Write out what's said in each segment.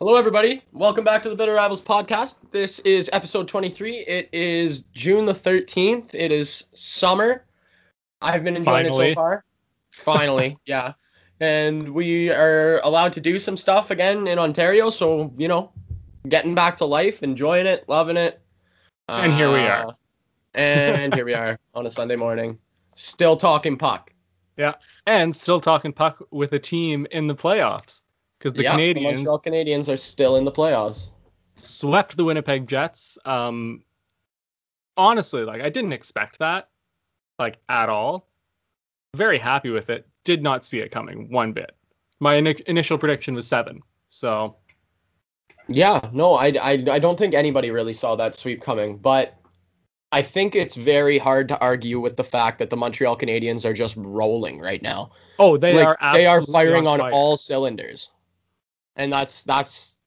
Hello, everybody. Welcome back to the Bitter Rivals podcast. This is episode 23. It is June the 13th. It is summer. I've been enjoying it so far. Finally, yeah. And we are allowed to do some stuff again in Ontario. So, you know, getting back to life, enjoying it, loving it. And here we Uh, are. and here we are on a Sunday morning, still talking puck. Yeah, and still talking puck with a team in the playoffs because the Yeah, Canadiens Montreal Canadiens are still in the playoffs. swept the Winnipeg Jets. Um, honestly, like I didn't expect that, like at all. Very happy with it. Did not see it coming one bit. My ini- initial prediction was seven. So Yeah, no, I, I, I don't think anybody really saw that sweep coming, but I think it's very hard to argue with the fact that the Montreal Canadiens are just rolling right now. oh, they Like, are they are firing on fire. all cylinders, and that's that's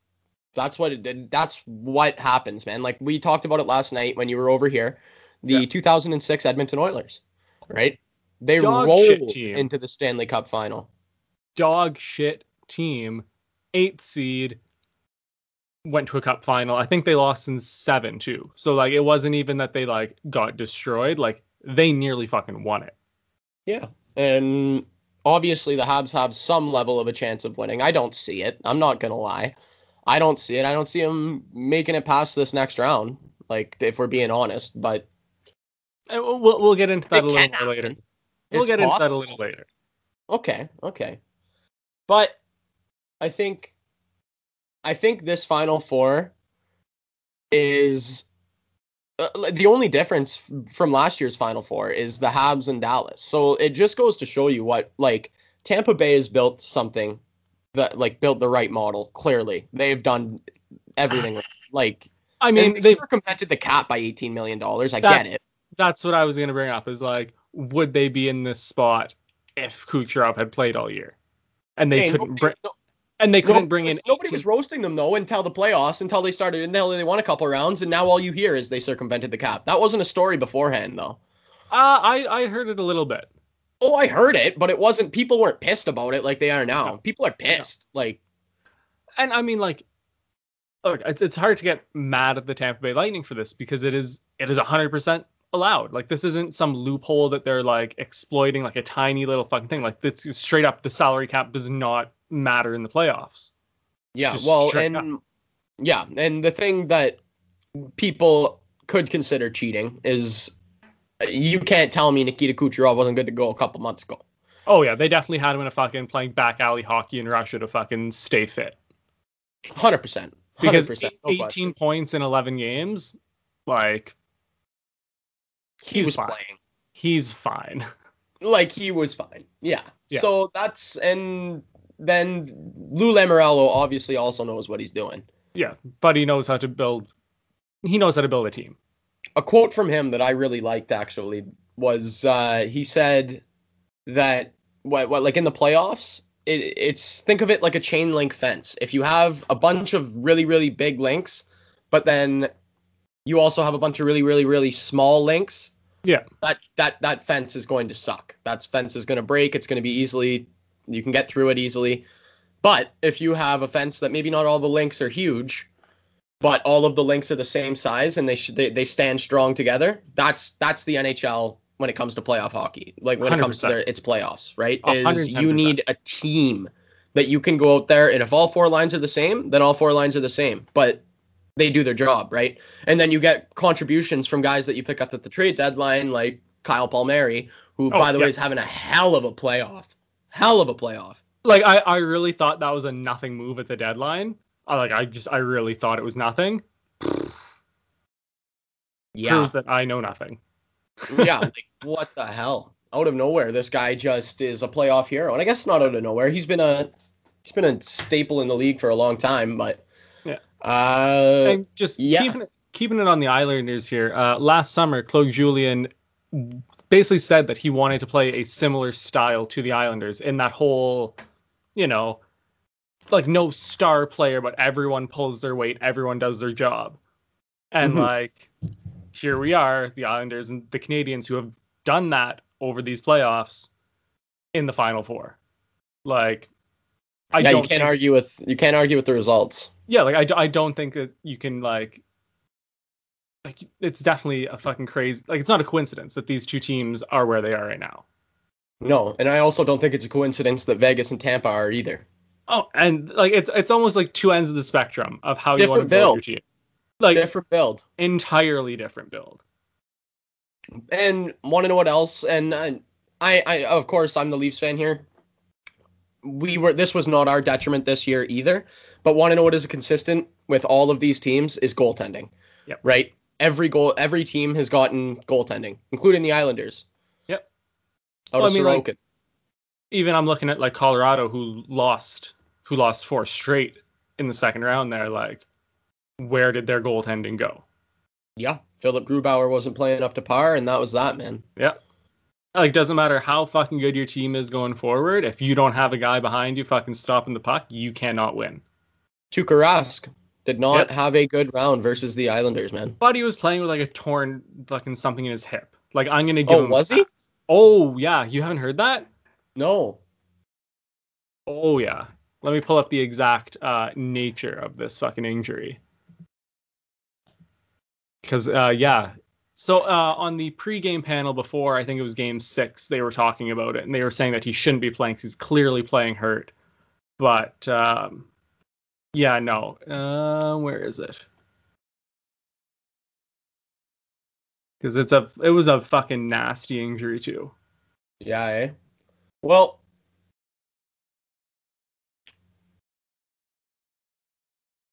that's what it, that's what happens, man. Like we talked about it last night when you were over here, the Yeah. 2006 Edmonton Oilers, right? They Dog rolled into the Stanley Cup final. dog shit team, eight seed, went to a cup final. I think they lost in seven too. So like it wasn't even that they like got destroyed. Like they nearly fucking won it. Yeah. And obviously the Habs have some level of a chance of winning. I don't see it. I'm not gonna lie. I don't see it. I don't see them making it past this next round. Like if we're being honest, but uh, we'll we'll we'll get into that a little bit later. We'll It's get into that a little later. Okay, okay. But I think I think this final four is uh, the only difference from last year's final four is the Habs and Dallas. So it just goes to show you what like Tampa Bay has built something that like built the right model. Clearly, they've done everything like. I mean, they circumvented the cap by 18 million dollars. I get it. that's what I was gonna bring up is like, would they be in this spot if Kucherov had played all year? And they Hey, couldn't nobody- bring no- and they couldn't bring in nobody 18 was roasting them though until the playoffs, until they started, until they won a couple rounds, and now all you hear is they circumvented the cap. That wasn't a story beforehand though. Uh, I I heard it a little bit. Oh, I heard it, but it wasn't. People weren't pissed about it like they are now. No. People are pissed. Like, and I mean like look, it's it's hard to get mad at the Tampa Bay Lightning for this because it is it is 100% allowed. Like this isn't some loophole that they're like exploiting like a tiny little fucking thing. Like this is straight up the salary cap does not matter in the playoffs. yeah, Just well, and yeah, and the thing that people could consider cheating is you can't tell me Nikita Kucherov wasn't good to go a couple months ago. Oh yeah, they definitely had him in a fucking playing back alley hockey in Russia to fucking stay fit. Hundred percent. Because percent. 18 points in 11 games, like He he's was fine. playing. he's fine. like he was fine. Yeah. Yeah. So that's and then Lou Lamoriello obviously also knows what he's doing. yeah, but he knows how to build. He knows how to build a team. A quote from him that I really liked actually was uh, he said that what what like in the playoffs it, it's think of it like a chain link fence. If you have a bunch of really really big links, but then you also have a bunch of really really really small links, Yeah. that that that fence is going to suck. That fence is going to break. It's going to be easily you can get through it easily. But if you have a fence that maybe not all the links are huge, but all of the links are the same size and they should they, they stand strong together, that's that's the NHL when it comes to playoff hockey. Like when it comes to their its playoffs, right? Is hundred and ten you need a team that you can go out there and if all four lines are the same, then all four lines are the same. But they do their job, right? And then you get contributions from guys that you pick up at the trade deadline, like Kyle Palmieri, who, Oh, by the yeah. way, is having a hell of a playoff. Hell of a playoff. Like I, I really thought that was a nothing move at the deadline. I like I just I really thought it was nothing. Yeah. Proves that I know nothing. yeah. Like, what the hell? Out of nowhere, this guy just is a playoff hero. And I guess not out of nowhere. He's been a he's been a staple in the league for a long time, but Yeah. Uh and just yeah. keeping it keeping it on the Islanders here. Uh, last summer, Claude Julien basically said that he wanted to play a similar style to the Islanders in that whole, you know, like no star player, but everyone pulls their weight, everyone does their job, and Mhm. like here we are, the Islanders and the Canadiens who have done that over these playoffs in the Final Four. Like, I yeah, don't you can't think- argue with you can't argue with the results. yeah, like I, I don't think that you can like like it's definitely a fucking crazy like it's not a coincidence that these two teams are where they are right now. No, and I also don't think it's a coincidence that Vegas and Tampa are either. Oh, and like it's it's almost like two ends of the spectrum of how you want to build build. your team. Like Different build. entirely different build. And want to know what else? And uh, I, I, of course, I'm the Leafs fan here. We were. This was not our detriment this year either. But want to know what is consistent with all of these teams is goaltending. Yep. Right. Every goal, every team has gotten goaltending, including the Islanders. Yep. Out Well, I mean, like- Even I'm looking at like Colorado who lost who lost four straight in the second round there like where did their goaltending go? yeah. Philip Grubauer wasn't playing up to par, and that was that, man. Yeah. Like doesn't matter how fucking good your team is going forward, if you don't have a guy behind you fucking stopping the puck, you cannot win. Tuukka Rask did not Yep. have a good round versus the Islanders, man. But he was playing with like a torn fucking something in his hip. Like I'm gonna give Oh, him. was he? Oh yeah, you haven't heard that? No. Oh yeah. Let me pull up the exact uh, nature of this fucking injury. Because uh, yeah, so uh, on the pregame panel before, I think it was Game Six, they were talking about it, and they were saying that he shouldn't be playing 'cause he's clearly playing hurt. But um, yeah, no. Uh, where is it? Because it's a, it was a fucking nasty injury too. Yeah, eh? Well,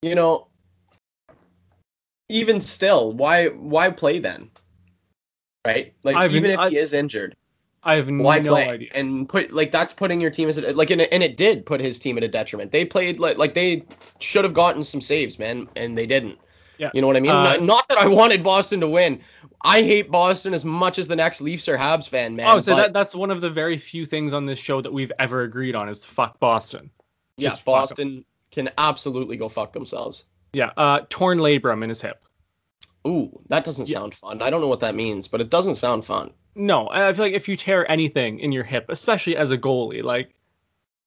you know, even still, why why play then? Right? Like I've- even if I- he is injured, I have why no play? idea. And put like that's putting your team as a, like and it, and it did put his team at a detriment. They played like like they should have gotten some saves, man, and they didn't. Yeah. You know what I mean? Uh, not, not that I wanted Boston to win. I hate Boston as much as the next Leafs or Habs fan, man. Oh, so that that's one of the very few things on this show that we've ever agreed on is fuck Boston. yeah, just 'em. Boston can absolutely go fuck themselves. Yeah, uh, torn labrum in his hip. Ooh, that doesn't Yeah. sound fun. I don't know what that means, but it doesn't sound fun. No, I feel like if you tear anything in your hip, especially as a goalie, like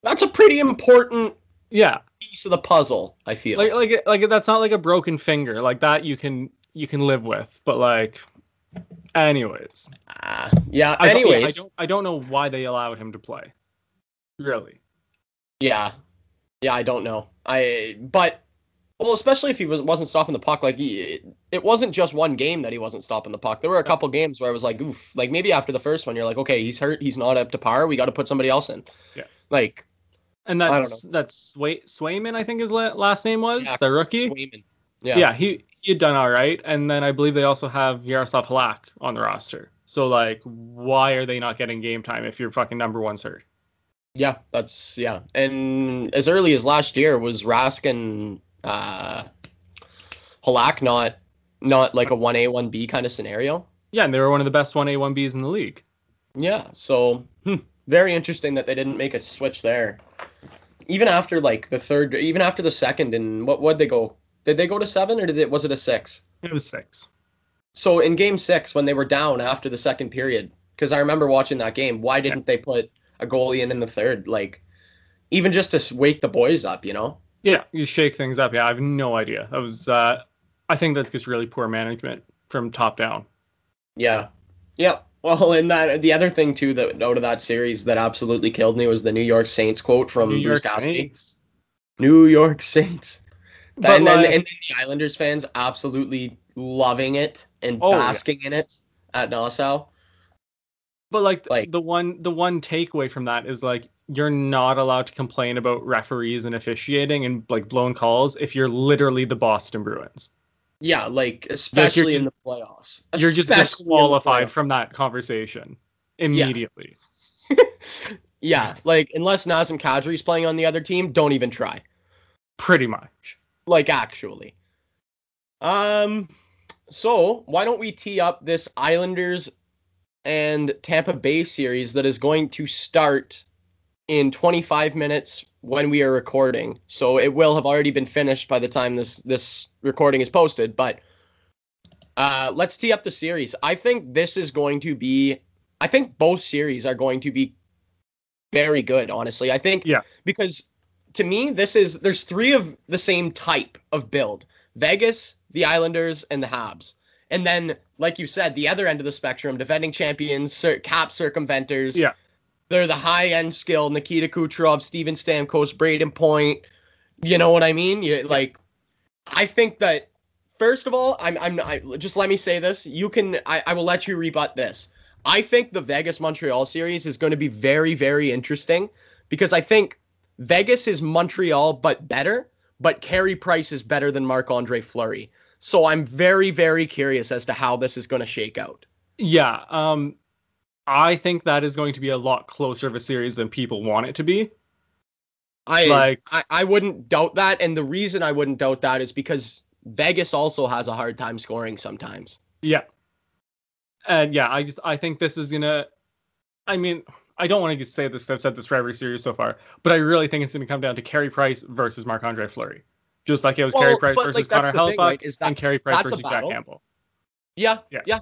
That's a pretty important yeah, piece of the puzzle, I feel. like like like that's not like a broken finger, like that you can you can live with, but like, anyways. Ah, yeah, I don't- yeah, anyways. I don't I don't know why they allowed him to play. Really. Yeah. Yeah, I don't know. I but well, especially if he was wasn't stopping the puck like he, it wasn't just one game that he wasn't stopping the puck. There were a couple games where I was like, oof, like maybe after the first one you're like, okay, he's hurt, he's not up to par, we got to put somebody else in. Yeah. Like And I don't that's that's Sway, Swayman, I think his last name was yeah, the rookie. Swayman. Yeah. Yeah. he he had done all right, and then I believe they also have Yaroslav Halak on the roster. So like, why are they not getting game time if your fucking number one's hurt? Yeah, that's yeah. And as early as last year was Rask and uh Halak not not like a 1A 1B kind of scenario. Yeah, and they were one of the best one A one Bs in the league. Yeah, so hmm, very interesting that they didn't make a switch there. Even after like the third, even after the second, and what would they go? Did they go to seven or did it was it a six? It was six. So in game six, when they were down after the second period, because I remember watching that game, why didn't they put a goalie in in the third? Like, even just to wake the boys up, you know? Yeah, you shake things up. Yeah, I have no idea. That was, uh, I think that's just really poor management from top down. Yeah. Yep. Well, and that the other thing too that out of that series that absolutely killed me was the New York Saints quote from New Bruce York Cassidy. Saints. New York Saints. But and then and then the Islanders fans absolutely loving it and Oh, yeah. basking in it at Nassau. But like, Like- the one the one takeaway from that is like you're not allowed to complain about referees and officiating and like blown calls if you're literally the Boston Bruins. Yeah, like especially in the playoffs. You're just Especially in the disqualified from that conversation immediately. Yeah, like unless Nazem Kadri's playing on the other team, don't even try. Pretty much. Like actually. Um so why don't we tee up this Islanders and Tampa Bay series that is going to start in 25 minutes when we are recording. So it will have already been finished by the time this this recording is posted, but uh let's tee up the series. I think this is going to be I think both series are going to be very good, honestly. I think Yeah. because to me, this is there's three of the same type of build: Vegas, the Islanders, and the Habs. And then, like you said, the other end of the spectrum, defending champions, cir- cap circumventers, Yeah. They're the high end skill: Nikita Kucherov, Steven Stamkos, Brayden Point. You know what I mean? You, like, I think that first of all, I'm I'm I, just let me say this. You can I, I will let you rebut this. I think the Vegas Montreal series is going to be very very interesting because I think Vegas is Montreal but better, but Carey Price is better than Marc Andre Fleury. So I'm very very curious as to how this is going to shake out. Yeah. Um, I think that is going to be a lot closer of a series than people want it to be. I Like- I, I wouldn't doubt that, and the reason I wouldn't doubt that is because Vegas also has a hard time scoring sometimes. Yeah. And yeah, I just I think this is gonna. I mean, I don't want to just say this. I've said this for every series so far, but I really think it's gonna come down to Carey Price versus Marc Andre Fleury, just like it was Well, Carey Price versus like, Connor thing, right, is that- and Carey Price versus Jack. Campbell. Yeah, Yeah. yeah.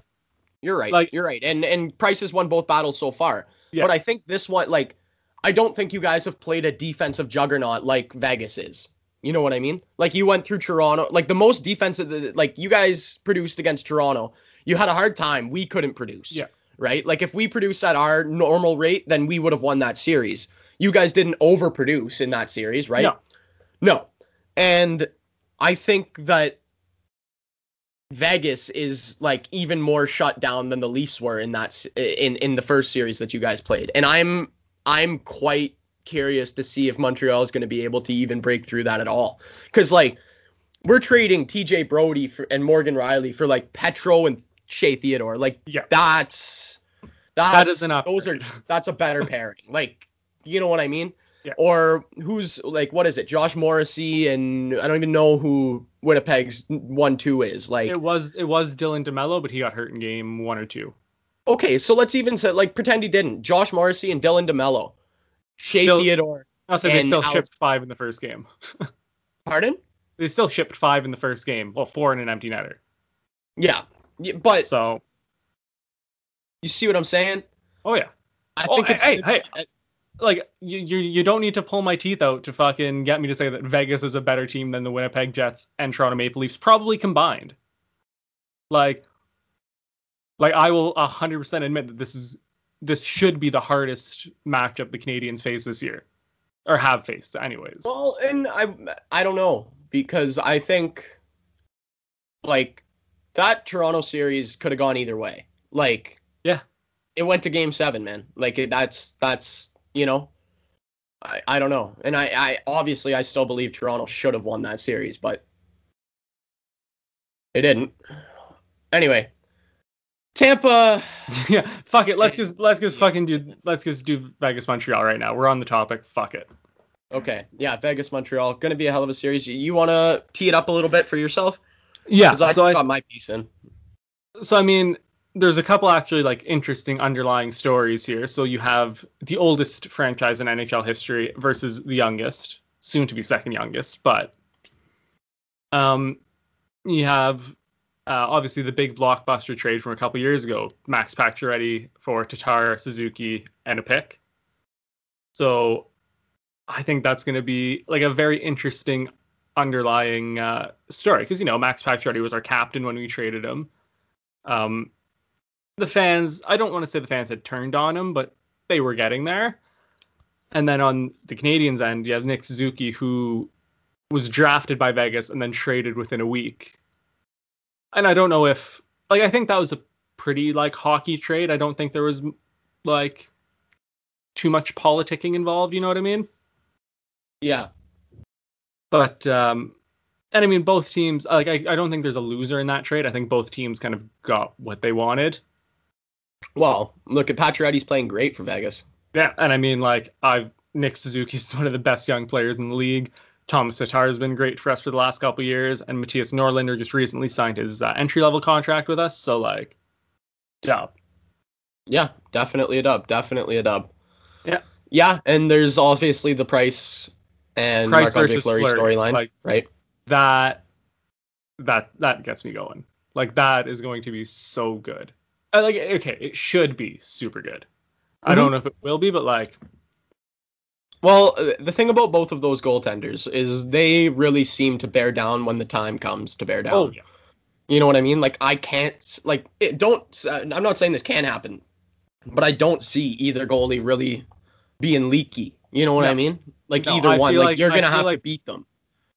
You're right. Like- you're right. And and Price has won both battles so far. Yeah. But I think this one like I don't think you guys have played a defensive juggernaut like Vegas is. You know what I mean? Like you went through Toronto, like the most defensive like you guys produced against Toronto. You had a hard time. We couldn't produce. Yeah. Right? Like if we produced at our normal rate, then we would have won that series. You guys didn't overproduce in that series, right? No. No. And I think that Vegas is like even more shut down than the Leafs were in that in in the first series that you guys played. And I'm I'm quite curious to see if Montreal is going to be able to even break through that at all. Cuz like we're trading TJ Brodie for, and Morgan Rielly for like Petro and Shea Theodore. Like Yeah. that's that's That is an those are that's a better pairing. Like you know what I mean? Yeah. Or who's like what is it? Josh Morrissey and I don't even know who Winnipeg's one two is. Like It was it was Dylan DeMelo, but he got hurt in game one or two. okay, so let's even say like pretend he didn't. Josh Morrissey and Dylan DeMelo. Shea Still- Theodore. I'll say they still Alex- shipped five in the first game. Pardon? They still shipped five in the first game. Well, four in an empty netter. Yeah. yeah but So, you see what I'm saying? oh yeah. I Oh, think it's hey, hey, like you, you you don't need to pull my teeth out to fucking get me to say that Vegas is a better team than the Winnipeg Jets and Toronto Maple Leafs probably combined. Like like I will 100% admit that this is this should be the hardest matchup the Canadiens face this year or have faced anyways. Well, and I I don't know because I think like that Toronto series could have gone either way. Like Yeah. it went to game 7, man. Like it, that's that's, you know, I I don't know. And I I obviously I still believe Toronto should have won that series, but they didn't. Anyway, Tampa yeah, fuck it. Let's just let's just fucking do let's just do Vegas Montreal right now. We're on the topic. Fuck it. Okay, yeah, Vegas Montreal going to be a hell of a series. You, want to tee it up a little bit for yourself? Yeah, Because I so I got my piece in. so I mean, there's a couple actually like interesting underlying stories here. So you have the oldest franchise in NHL history versus the youngest, soon to be second youngest, but um, you have uh, obviously the big blockbuster trade from a couple years ago, Max Pacioretty for Tatar, Suzuki, and a pick. So I think that's going to be like a very interesting underlying uh, story because you know Max Pacioretty was our captain when we traded him. Um, the fans, I don't want to say the fans had turned on him, but they were getting there. And then on the Canadiens end, you have Nick Suzuki, who was drafted by Vegas and then traded within a week. And I don't know if, like, I think that was a pretty like hockey trade. I don't think there was like too much politicking involved. You know what I mean? Yeah. But um, and I mean both teams like I, I don't think there's a loser in that trade. I think both teams kind of got what they wanted. Well, look at Pacioretty's playing great for Vegas. Yeah, and I mean like I've Nick Suzuki's one of the best young players in the league. Thomas Tatar has been great for us for the last couple years, and Mattias Norlinder just recently signed his uh, entry level contract with us. So like, dub. Yeah, definitely a dub. Definitely a dub. Yeah. Yeah, and there's obviously the Price and Price Marc-Andre Fleury, storyline, like- right? That that that gets me going. Like that is going to be so good. Like okay, it should be super good. I Mhm. don't know if it will be, but like Well, uh, the thing about both of those goaltenders is they really seem to bear down when the time comes to bear down. Oh yeah. You know what I mean? Like I can't like it don't uh, I'm not saying this can't happen, but I don't see either goalie really being leaky. You know what I mean? Like No, either I one. Like, like- you're gonna have like- to beat them.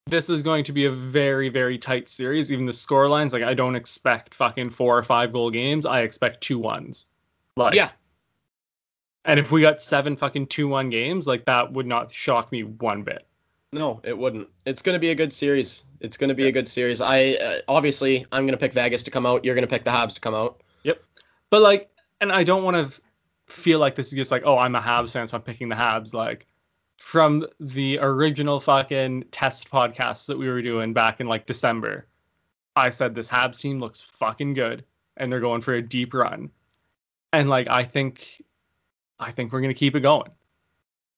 This is going to be a very, very tight series. Even the score lines, like I don't expect fucking four or five goal games. I expect two ones. Like Yeah. And if we got seven fucking two one games, like that would not shock me one bit. No, it wouldn't. It's gonna be a good series. It's gonna be a good series. I uh, obviously I'm gonna pick Vegas to come out. You're gonna pick the Habs to come out. Yep. But like, and I don't want to feel like this is just like, oh, I'm a Habs fan, so I'm picking the Habs. Like, from the original fucking test podcasts that we were doing back in like December, I said this Habs team looks fucking good, and they're going for a deep run. And like, I think, I think we're gonna keep it going.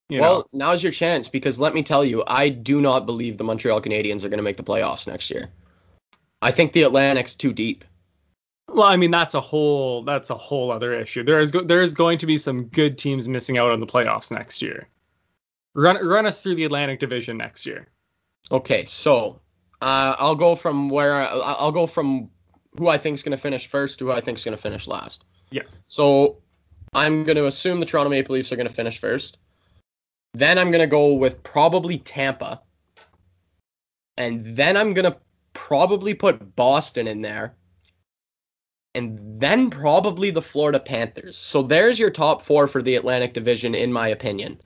You well, know, now's your chance because let me tell you, I do not believe the Montreal Canadiens are gonna make the playoffs next year. I think the Atlantic's too deep. well, I mean that's a whole that's a whole other issue. There is go- there is going to be some good teams missing out on the playoffs next year. Run run us through the Atlantic Division next year. Okay, so uh, I'll go from where I'll go from who I think is going to finish first to who I think is going to finish last. Yeah. So I'm going to assume the Toronto Maple Leafs are going to finish first. Then I'm going to go with probably Tampa. And then I'm going to probably put Boston in there. And then probably the Florida Panthers. So there's your top four for the Atlantic Division, in my opinion.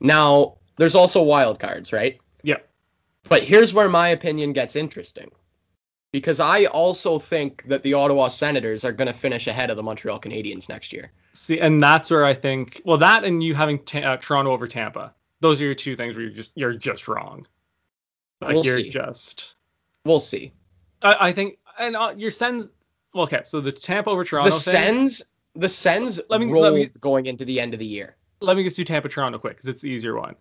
Now, there's also wild cards, right? Yeah. But here's where my opinion gets interesting. Because I also think that the Ottawa Senators are going to finish ahead of the Montreal Canadiens next year. See, and that's where I think, well, that and you having ta- uh, Toronto over Tampa, those are your two things where you're just you're just wrong. Like We'll you're see. just, We'll see. I, I think, and uh, your Sens. Well, okay, so the Tampa over Toronto the thing. Sens, the Sens Let me- let me- going into the end of the year. Let me just do Tampa Toronto quick because it's the easier one.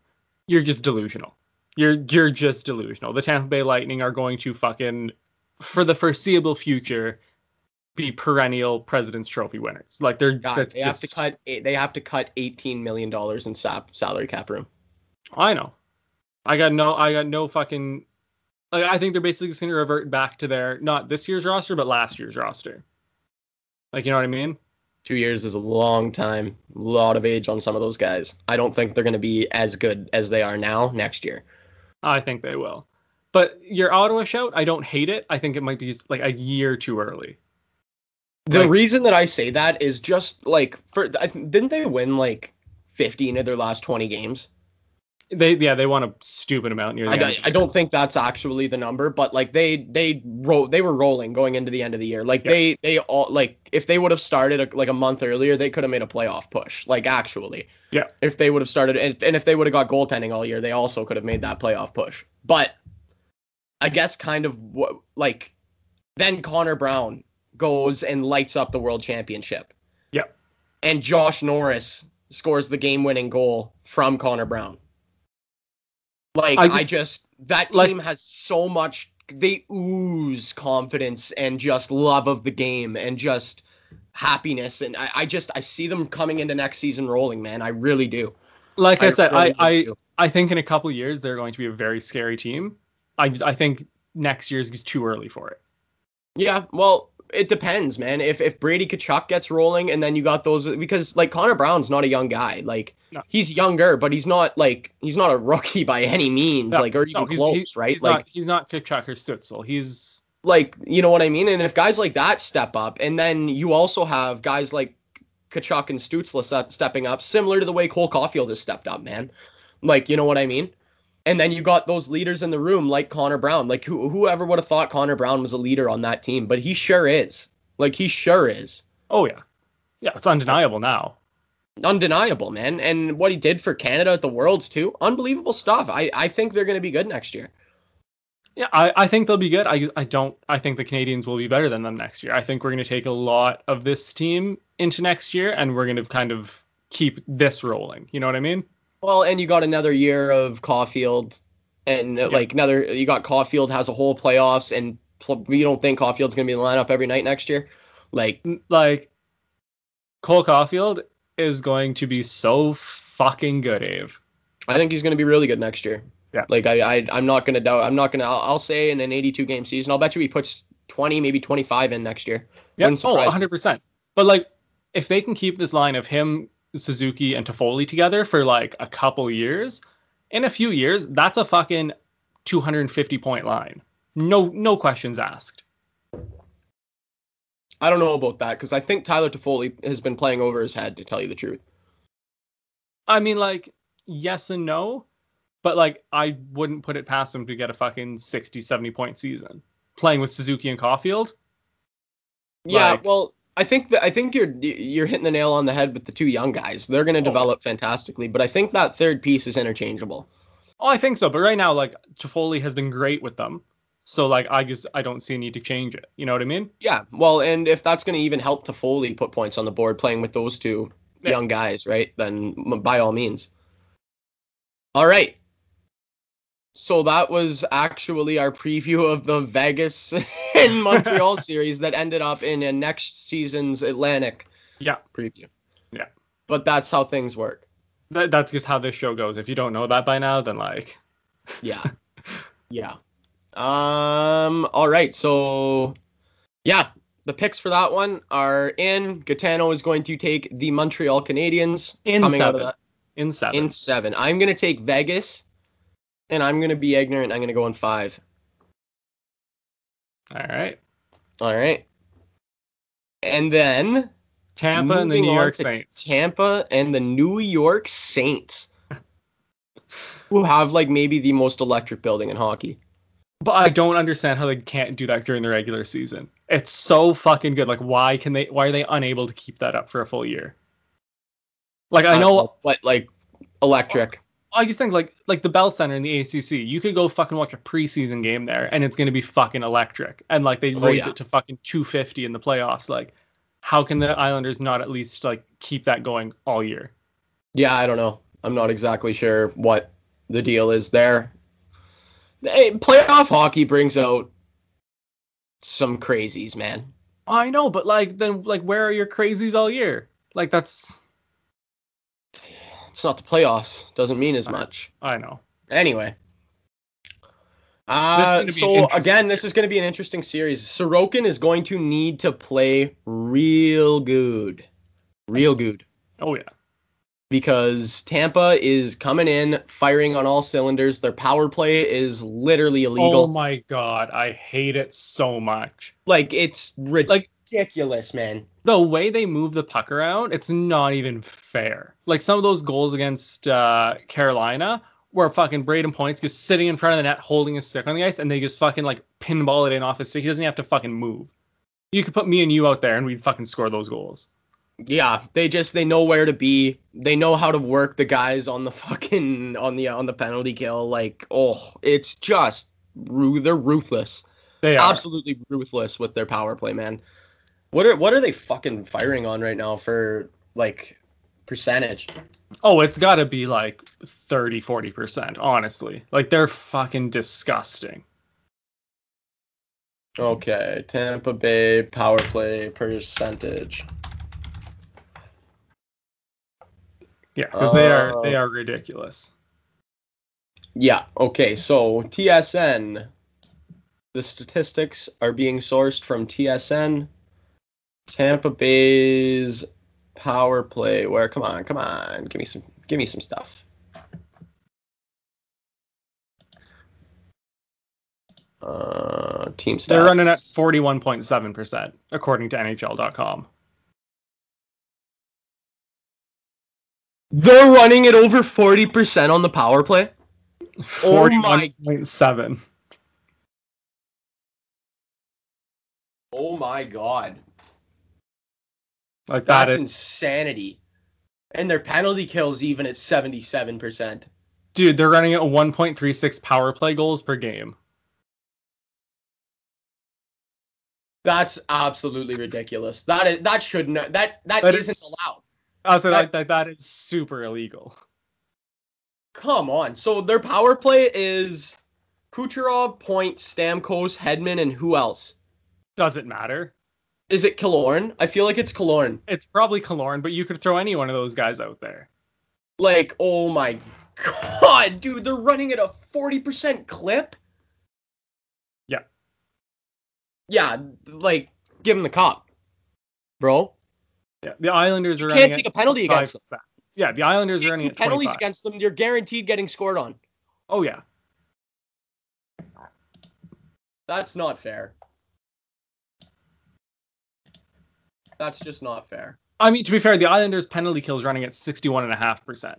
You're just delusional. You're you're just delusional. The Tampa Bay Lightning are going to fucking for the foreseeable future be perennial President's Trophy winners. Like they're God, that's they have to cut. They have to cut 18 million dollars in sap salary cap room. I know. I got no. I got no fucking. Like I think they're basically just gonna revert back to their not this year's roster, but last year's roster. Like you know what I mean? Two years is a long time. A lot of age on some of those guys. I don't think they're going to be as good as they are now next year. I think they will. But your Ottawa shout, I don't hate it. I think it might be like a year too early. The Like- reason that I say that is just like for didn't they win like 15 of their last 20 games? They yeah they want a stupid amount near the I, end. don't- I don't think that's actually the number, but like they they ro- they were rolling going into the end of the year. Like they they all like if they would have started a, like a month earlier, they could have made a playoff push. Like actually, Yeah. If they would have started and, and if they would have got goaltending all year, they also could have made that playoff push. But I guess kind of what like then Connor Brown goes and lights up the world championship. Yeah. And Josh Norris scores the game-winning goal from Connor Brown. Like I I just- just, that like- team has so much they ooze confidence and just love of the game and just happiness and I, I just I see them coming into next season rolling, man. I really do. Like I, said, really I I, do. I think in a couple years they're going to be a very scary team. I I think next year's is too early for it. Yeah, well, it depends, man. If if Brady Tkachuk gets rolling, and then you got those because like Connor Brown's not a young guy. Like No. he's younger, but he's not like he's not a rookie by any means. No, like or even No, close, he's- right? He's like not he's not Tkachuk or Stutzle. He's like you know what I mean. And if guys like that step up, and then you also have guys like Tkachuk and Stutzle stepping up, similar to the way Cole Caufield has stepped up, man. Like you know what I mean. And then you got those leaders in the room like Connor Brown. Like who, whoever would have thought Connor Brown was a leader on that team, but he sure is. Like he sure is. oh yeah, yeah, it's undeniable now. undeniable, man. And what he did for Canada at the Worlds too, unbelievable stuff. I I think they're going to be good next year. Yeah, I, I think they'll be good. I I don't I think the Canadiens will be better than them next year. I think we're going to take a lot of this team into next year, and we're going to kind of keep this rolling. You know what I mean? Well, and you got another year of Caufield, and uh, like another you got Caufield has a whole playoffs, and pl- you don't think Caufield's going to be in the lineup every night next year? Like Like Cole Caufield is going to be so fucking good, Ave. I think he's going to be really good next year. Yeah. Like I, I I'm not going to doubt. I'm not going to. I'll, I'll say in an 82 game season, I'll bet you he puts 20, maybe 25 in next year. Yeah, oh, 100%. But like, if they can keep this line of him, Suzuki, and Toffoli together for like a couple years, in a few years, that's a fucking 250 point line. No, no questions asked. I don't know about that because I think Tyler Toffoli has been playing over his head to tell you the truth. I mean, like, yes and no, but like, I wouldn't put it past him to get a fucking 60, 70 point season playing with Suzuki and Caufield. Yeah, Like- well, I think that I think you're you're hitting the nail on the head with the two young guys. They're going to Oh. develop fantastically, but I think that third piece is interchangeable. Oh, I think so. But right now, like, Toffoli has been great with them. So like, I just I don't see a need to change it. You know what I mean? Yeah, well, and if that's going to even help Toffoli put points on the board playing with those two Yeah. young guys, right? Then by all means. All right. So that was actually our preview of the Vegas and Montreal series that ended up in a next season's Atlantic Yeah. preview. Yeah. But that's how things work. That, that's just how this show goes. If you don't know that by now, then like, Yeah. yeah. Um. All right. So, yeah, the picks for that one are in. Gitano is going to take the Montreal Canadiens in coming out of seven. that In seven. in seven. I'm gonna take Vegas, and I'm gonna be ignorant. I'm gonna go on five. All right. All right. And then Tampa and the New York Saints. Tampa and the New York Saints, who have like maybe the most electric building in hockey. But I don't understand how they can't do that during the regular season. It's so fucking good. Like, why can they? Why are they unable to keep that up for a full year? Like, I know. but like electric. I just think like like the Bell Center in the ACC. You could go fucking watch a preseason game there, and it's gonna be fucking electric. And like they Oh, raise yeah. it to fucking 250 in the playoffs. Like, how can the Islanders not at least like keep that going all year? Yeah, I don't know. I'm not exactly sure what the deal is there. Hey, playoff hockey brings out some crazies, man. I know, but like then like where are your crazies all year? Like that's It's not the playoffs. Doesn't mean as much. I know. Anyway. Uh, is gonna be an so again, this is going to be an interesting series. Sorokin is going to need to play real good, real good, Oh yeah. because Tampa is coming in firing on all cylinders. Their power play is literally illegal. Oh my god, I hate it so much. like it's Like ridiculous, man. the way they move the puck around, it's not even fair. Like some of those goals against uh, Carolina, where fucking Brayden Points just sitting in front of the net holding his stick on the ice, and they just fucking like pinball it in off his stick. He doesn't have to fucking move. You could put me and you out there, and we'd fucking score those goals. Yeah, they just they know where to be. They know how to work the guys on the fucking on the on the penalty kill. Like, oh, it's just they're ruthless. They are. Absolutely ruthless with their power play, man. What are what are they fucking firing on right now for like percentage? Oh, it's got to be like 30, 40%, honestly. Like they're fucking disgusting. Okay, Tampa Bay power play percentage. Yeah, because they are Uh, they are ridiculous. Yeah, okay, so TSN. The statistics are being sourced from TSN. Tampa Bay's power play. Where? Come on, come on, give me some, give me some stuff. Uh, team stats. They're running at 41.7%, according to NHL.com. They're running at over forty percent on the power play. Oh 41.7. Oh my god, Like that that's insanity. And their penalty kills even at seventy-seven percent. dude, they're running at 1.36 power play goals per game. That's absolutely ridiculous. That is that should not that that That isn't is- allowed. I say That- like that, that is super illegal. Come on. So their power play is Kucherov, Point, Stamkos, Hedman, and who else? Doesn't matter. Is it Killorn? I feel like it's Killorn. It's probably Killorn, but you could throw any one of those guys out there. Like, oh my god, dude, they're running at a 40% clip? Yeah. Yeah, like, give him the cop, bro. Yeah, the Islanders are. You are can't take a penalty against them. 25%. Yeah, the Islanders are running penalties 25. against them, you're guaranteed getting scored on. Oh yeah. That's not fair. That's just not fair. I mean, to be fair, the Islanders penalty kills running at 61.5%.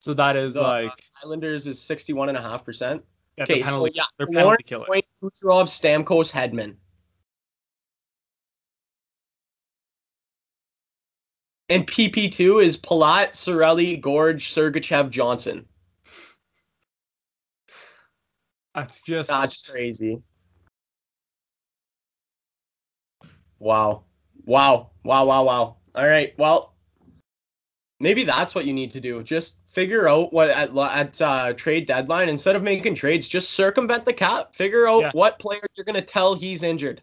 So that is The uh, like Islanders is 61.5%. yeah, okay, the so penalty, yeah, their penalty killer. Point, Kucherov, Stamkos, Hedman. And PP2 is Palat, Cirelli, Gorge, Sergachev, Johnson. That's just That's crazy. Wow. Wow. Wow, wow, wow. All right. Well, maybe that's what you need to do. Just figure out what at, at uh, trade deadline instead of making trades, just circumvent the cap. Figure out Yeah. what player you're going to tell he's injured.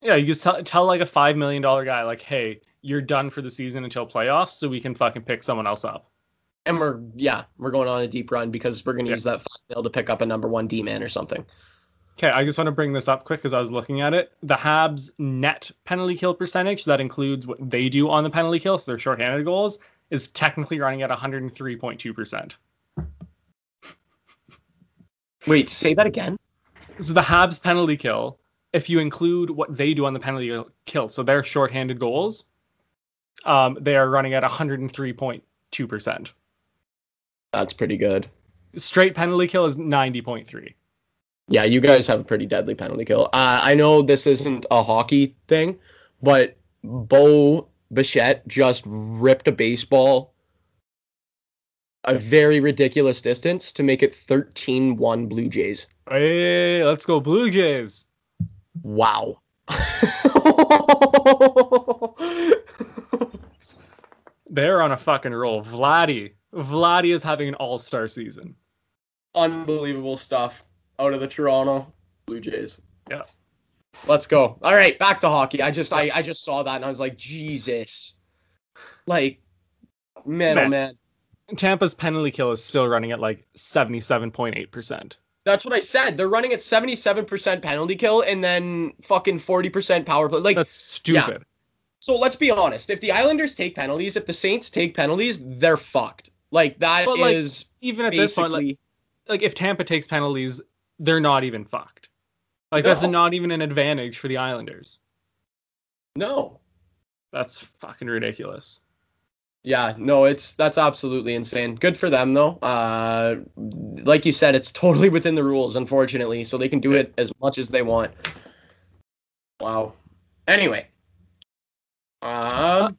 yeah. You just tell, tell like a five million dollar guy like, hey, you're done for the season until playoffs, so we can fucking pick someone else up. And we're yeah, we're going on a deep run because we're going to Yeah. use that five mil to pick up a number 1 D man or something. Okay, I just want to bring this up quick because I was looking at it. The Habs net penalty kill percentage, that includes what they do on the penalty kill, so their shorthanded goals, is technically running at 103.2%. Wait, say that again? So the Habs penalty kill, if you include what they do on the penalty kill, so their shorthanded goals, um, they are running at 103.2%. That's pretty good. Straight penalty kill is 90.3. Yeah, you guys have a pretty deadly penalty kill. Uh, I know this isn't a hockey thing, but Bo Bichette just ripped a baseball a very ridiculous distance to make it 13-1 Blue Jays. Hey, let's go Blue Jays. Wow. They're on a fucking roll. Vladdy. Vladdy is having an all-star season. Unbelievable stuff out of the Toronto Blue Jays. Yeah. Let's go. All right, back to hockey. I just I, I just saw that and I was like, Jesus. Like, man, oh Man. man. Tampa's penalty kill is still running at like 77.8%. That's what I said. They're running at 77% penalty kill and then fucking 40% power play. Like, That's stupid. so let's be honest. If the Islanders take penalties, if the Saints take penalties, they're fucked. Like that But, like, Even at this point, like, basically like if Tampa takes penalties, they're not even fucked. Like that's not even an advantage for the Islanders. no. That's fucking ridiculous. Yeah, no, it's that's absolutely insane. Good for them though. Uh, like you said, it's totally within the rules, unfortunately, so they can do it as much as they want. Wow. Anyway, uh,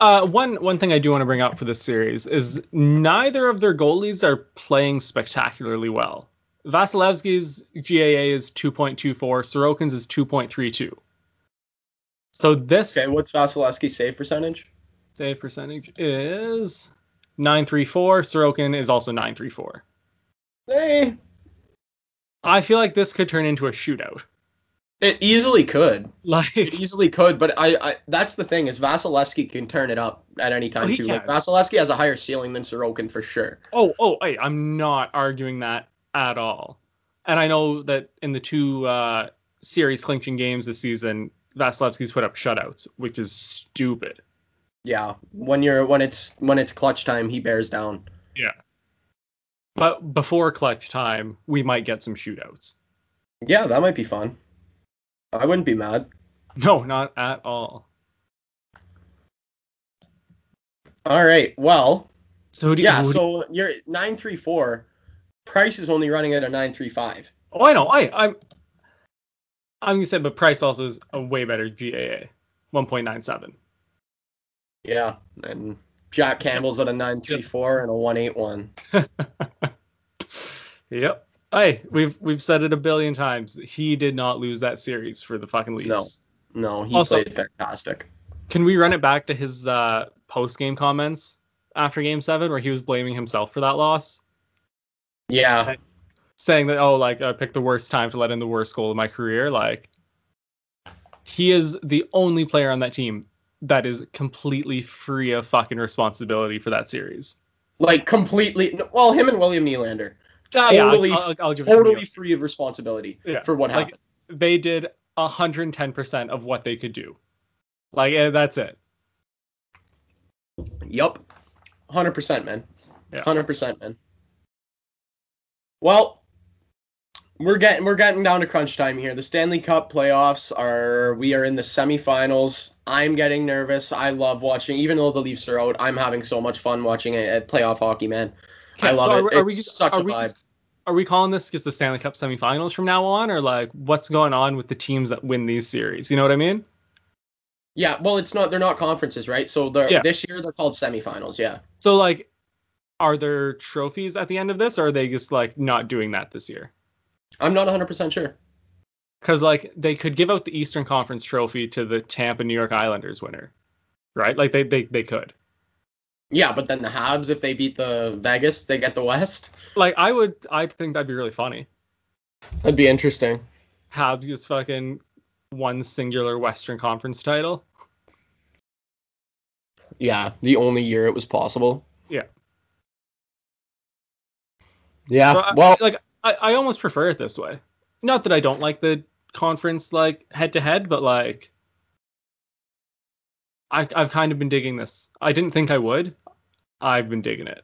Uh, one one thing I do want to bring up for this series is neither of their goalies are playing spectacularly well. Vasilevskiy's GAA is 2.24, Sorokin's is 2.32. So this okay, what's Vasilevskiy's save percentage? save percentage is 934. Sorokin is also 934. Hey. Eh. I feel like this could turn into a shootout. it easily could. Like It easily could, but I, I that's the thing is Vasilevskiy can turn it up at any time Oh, too. can. Like Vasilevskiy has a higher ceiling than Sorokin for sure. Oh, oh, hey, I'm not arguing that at all. And I know that in the two uh, series clinching games this season, Vasilevskiy's put up shutouts, which is stupid. Yeah, when you're when it's when it's clutch time, he bears down. Yeah. But before clutch time, we might get some shootouts. Yeah, that might be fun. I wouldn't be mad. No, not at all. All right. Well, So do you, yeah. who do you- So you're nine three four. Price is only running at a nine three five. oh, I know. I, I'm. I'm gonna say, but Price also is a way better GAA, 1.97. Yeah, and Jack Campbell's at a nine three four and a one eight one. Yep. Hey, we've we've said it a billion times. He did not lose that series for the fucking Leafs. No. No, he Also- played fantastic. Can we run it back to his uh, post game comments after Game Seven, where he was blaming himself for that loss, Yeah, saying that oh, like I picked the worst time to let in the worst goal of my career. Like he is the only player on that team that is completely free of fucking responsibility for that series. Like completely. Well, him and William Nylander. Ah, yeah, Totally- I'll, I'll, I'll Totally free of responsibility Yeah, for what like, happened. They did 110% of what they could do. Like eh, that's it. Yup. 100%, man. Yeah. 100%, man. Well, we're getting we're getting down to crunch time here. The Stanley Cup playoffs are we are in the semifinals. I'm getting nervous. I love watching even though the Leafs are out, I'm having so much fun watching it at playoff hockey, man. I love so it. Are, we- are it's we, such are a we vibe. just- are we calling this just the Stanley Cup semifinals from now on, or like what's going on with the teams that win these series? You know what I mean? Yeah, well, it's not they're not conferences, right? So they're Yeah. this year they're called semifinals, yeah. So like, are there trophies at the end of this, or are they just like not doing that this year? I'm not 100% sure. Because like they could give out the Eastern Conference trophy to the Tampa New York Islanders winner, right? Like they they they could. Yeah, but then the Habs if they beat the Vegas, they get the West. Like I would, I think that'd be really funny. That'd be interesting. Habs just fucking one singular Western Conference title. Yeah, the only year it was possible. Yeah. Yeah. So I- well, like I, I almost prefer it this way. Not that I don't like the conference like head to head, but like I I've kind of been digging this. I didn't think I would. I've been digging it.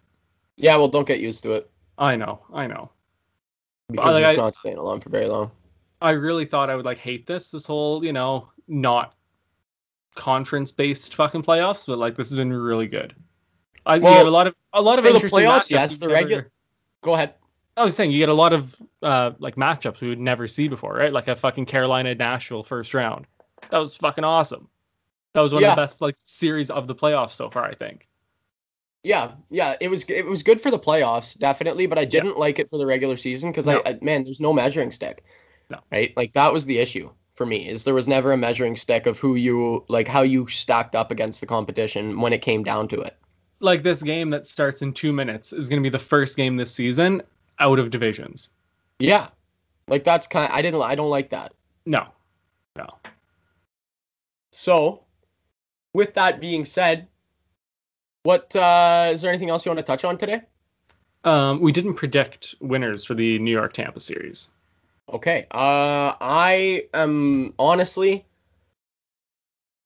yeah. Well, don't get used to it I know, I know. because like, it's I- not staying alone for very long. I really thought I would like hate this this whole, you know, not conference based fucking playoffs, but like this has been really good. I Well, get a lot of a lot of for the playoffs, yes, the regular- Go ahead. I was saying you get a lot of uh like matchups we would never see before, right? Like a fucking Carolina Nashville first round. That was fucking awesome. That was one Yeah. of the best like series of the playoffs so far, I think. Yeah, yeah. It was it was good for the playoffs, definitely, but I didn't like it for the regular season because No. I, I man, there's no measuring stick. No. Right. Like that was the issue for me is there was never a measuring stick of who you like how you stacked up against the competition when it came down to it. Like this game that starts in two minutes is gonna be the first game this season out of divisions. Yeah. Like that's kind. I didn't. I don't like that. No. No. So, with that being said, what uh, is there anything else you want to touch on today? Um, we didn't predict winners for the New York Tampa series. Okay. Uh, I am honestly,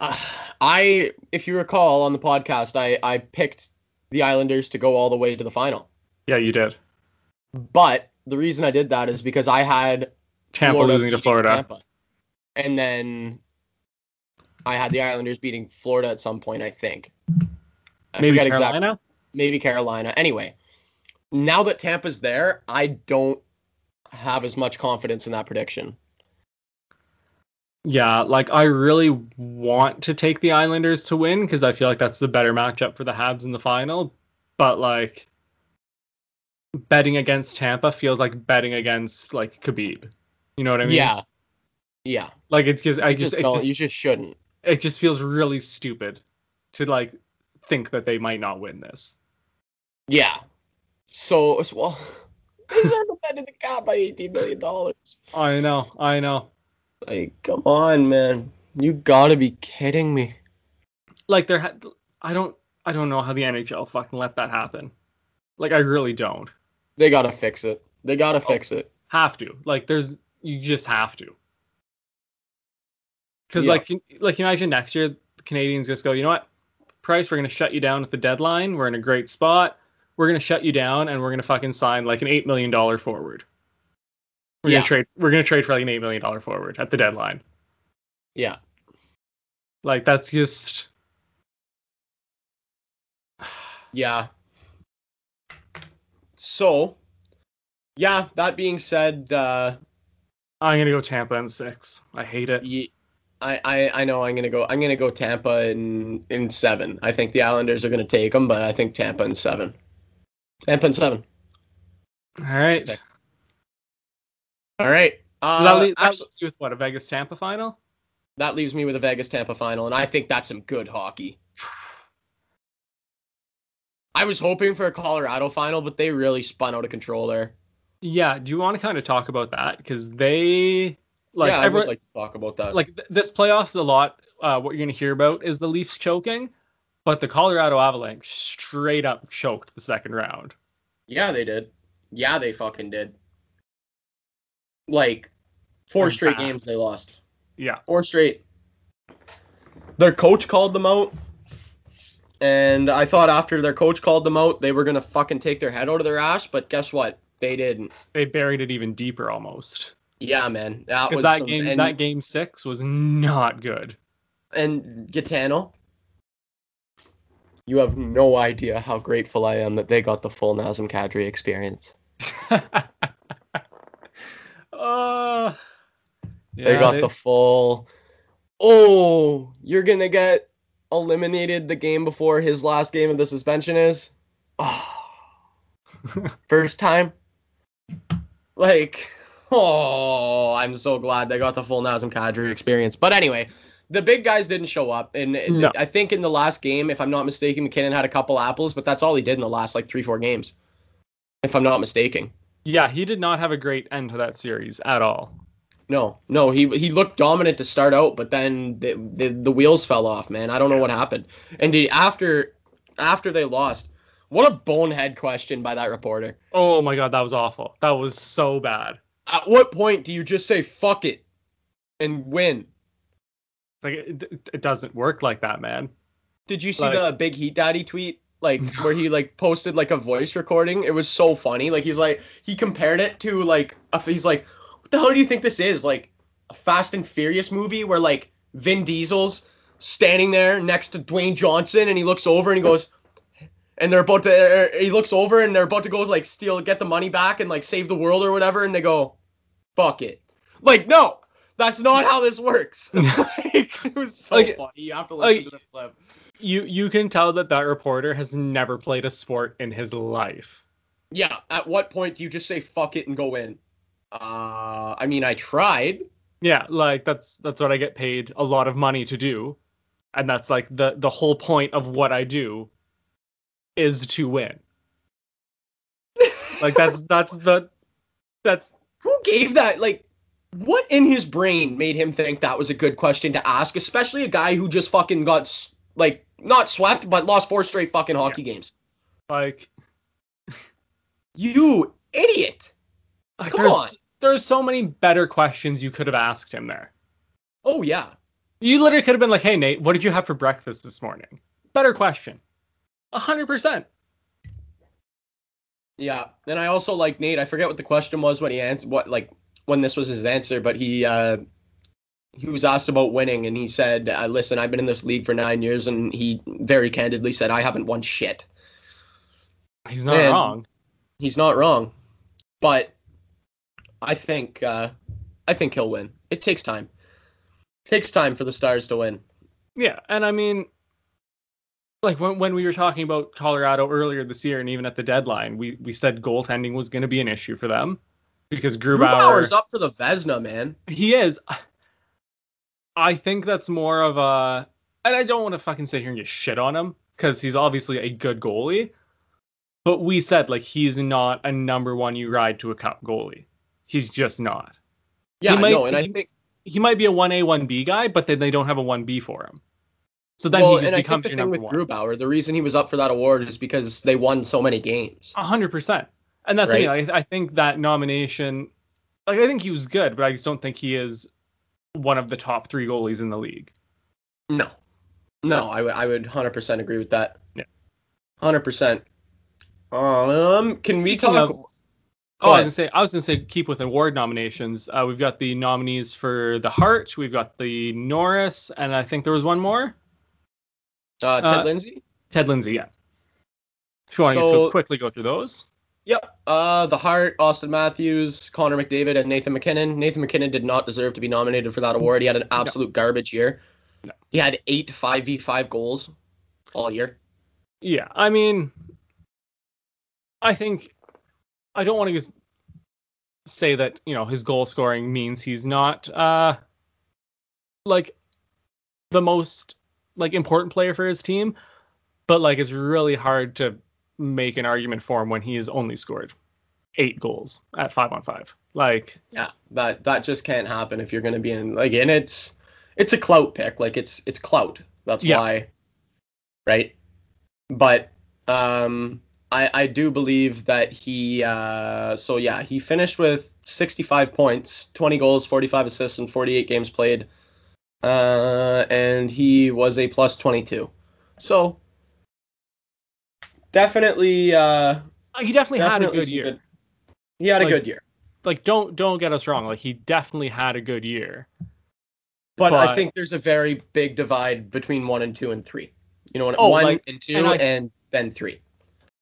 uh, I if you recall on the podcast, I I picked the Islanders to go all the way to the final. Yeah, you did. But the reason I did that is because I had Tampa Florida losing to Florida. Tampa. and then I had the Islanders beating Florida at some point. I think. I Maybe forget exactly. Carolina. maybe Carolina. Anyway, now that Tampa's there, I don't have as much confidence in that prediction. Yeah, like I really want to take the Islanders to win because I feel like that's the better matchup for the Habs in the final. But like betting against Tampa feels like betting against like Khabib. You know what I mean? yeah. Yeah. Like it's just I just, just just you just shouldn't. it just feels really stupid to like think that they might not win this. Yeah. So as well He's underbetting the cap by eighteen million dollars. I know, I know. Like, come on, man. You gotta be kidding me. Like there, ha- I don't, I don't know how the NHL fucking let that happen. Like I really don't. They gotta fix it. They gotta fix oh, it. have to like there's you just have to because Yeah. like like you imagine next year the Canadiens just go you know what price we're to shut you down at the deadline we're in a great spot we're to shut you down and we're to fucking sign like an eight million dollar forward we're Yeah. going to trade we're going to trade for like an eight million dollar forward at the deadline Yeah. like that's just Yeah. So, yeah, that being said, uh, i'm going to go tampa in six i hate it Ye- I, I I know I'm gonna go I'm gonna go Tampa in in seven. I think the Islanders are gonna take them, but I think Tampa in seven. Tampa in seven. all right. All right. Uh, so that, le- that actually, leaves you with what a vegas tampa final that leaves me with a Vegas Tampa final, and I think that's some good hockey. I was hoping for a Colorado final, but they really spun out of control there. yeah do you want to kind of talk about that because they like yeah, I everyone, would like to talk about that. like th- this playoffs a lot uh, what you're going to hear about is the Leafs choking, but the Colorado Avalanche straight up choked the second round. Yeah, they did. Yeah, they fucking did. Like four They're straight bad. games they lost. Yeah. Four straight. Their coach called them out. And I thought after their coach called them out, they were gonna fucking take their head out of their ass, but guess what? They didn't. They buried it even deeper almost. Yeah, man. That was that some- game, and, that game six was not good. and Gitano. You have no idea how grateful I am that they got the full Nazem Kadri experience. uh, They got they- the full. Oh, you're gonna get eliminated the game before his last game of the suspension is. Oh, first time. Like, oh, I'm so glad they got the full Nazem Kadri experience. But anyway, the big guys didn't show up, and and No. I think in the last game, if I'm not mistaken, MacKinnon had a couple apples, but that's all he did in the last like three, four games, if I'm not mistaken. Yeah, he did not have a great end to that series at all. No, no, he he looked dominant to start out, but then the the, the wheels fell off, man. I don't know what happened. And the, after after they lost, what a bonehead question by that reporter. Oh my god, that was awful. That was so bad. At what point do you just say fuck it and win? Like it, it- it doesn't work like that, man. Did you see Like- the Big Heat Daddy tweet? Like where he like posted like a voice recording. It was so funny. Like he's like he compared it to like a, he's like, what the hell do you think this is? Like a Fast and Furious movie where like Vin Diesel's standing there next to Dwayne Johnson and he looks over and he goes, and they're about to er, he looks over and they're about to go like steal get the money back and like save the world or whatever and they go, fuck it. Like no. That's not how this works. like, it was so Like- funny. You have to listen like- to the clip. You you can tell that that reporter has never played a sport in his life. Yeah, at what point do you just say fuck it and go in? Uh, I mean, I tried. Yeah, like that's that's what I get paid a lot of money to do, and that's like the the whole point of what I do is to win. Like that's that's the that's Who gave that? Like, what in his brain made him think that was a good question to ask? Especially a guy who just fucking got s- like not swept, but lost four straight fucking hockey games. like You idiot! like Come there's on. there's so many better questions you could have asked him there. Oh yeah. You literally could have been like, "Hey Nate, what did you have for breakfast this morning?" Better question. A hundred percent. Yeah, and I also like Nate. I forget what the question was when he answered what like when this was his answer, but he uh he was asked about winning, and he said, uh, "Listen, I've been in this league for nine years," and he very candidly said, "I haven't won shit." He's not Man. wrong. He's not wrong, but I think uh I think he'll win. It takes time. takes time for the Stars to win. Yeah, and I mean, like when when we were talking about Colorado earlier this year, and even at the deadline, we we said goaltending was going to be an issue for them because Grubauer, Grubauer's up for the Vezina, man. he is. I think that's more of a, and I don't want to fucking sit here and just shit on him because he's obviously a good goalie, but we said like he's not a number one you ride to a cup goalie. He's just not. Yeah, might- no, and I he- think He might be a one A one B guy, but then they don't have a one B for him. So then well, he just and I think becomes the your thing number with one. Grubauer, the reason he was up for that award is because they won so many games. A hundred percent. And that's Right. I, I think that nomination, like I think he was good, but I just don't think he is one of the top three goalies in the league. No, no, I would I would hundred percent agree with that. Yeah. hundred percent. Um, can we Speaking talk? of- Oh, I was gonna say, I was gonna say, keep with award nominations. Uh, we've got the nominees for the Hart, we've got the Norris, and I think there was one more. uh, Ted uh, Lindsay. Ted Lindsay, yeah. If you want to So- quickly go through those. Yep. Uh, the Hart, Auston Matthews, Connor McDavid, and Nathan MacKinnon. Nathan MacKinnon did not deserve to be nominated for that award. He had an absolute garbage year. No. He had eight five v five goals all year. Yeah, I mean, I think I don't want to say that you know his goal scoring means he's not uh like the most like important player for his team, but like it's really hard to make an argument for him when he has only scored eight goals at five on five. Like Yeah, that that just can't happen if you're going to be in like and it's it's a clout pick. Like it's it's clout. That's Yeah. why, right? But um, I I do believe that he uh so yeah he finished with 65 points, 20 goals, 45 assists, and 48 games played. Uh, and he was a plus 22. So definitely uh He definitely, had a good year. good- he had a Like- good year. Like don't don't get us wrong. Like he definitely had a good year. But, I think there's a very big divide between one and two and three. You know, Oh, one like- and two and and, then three.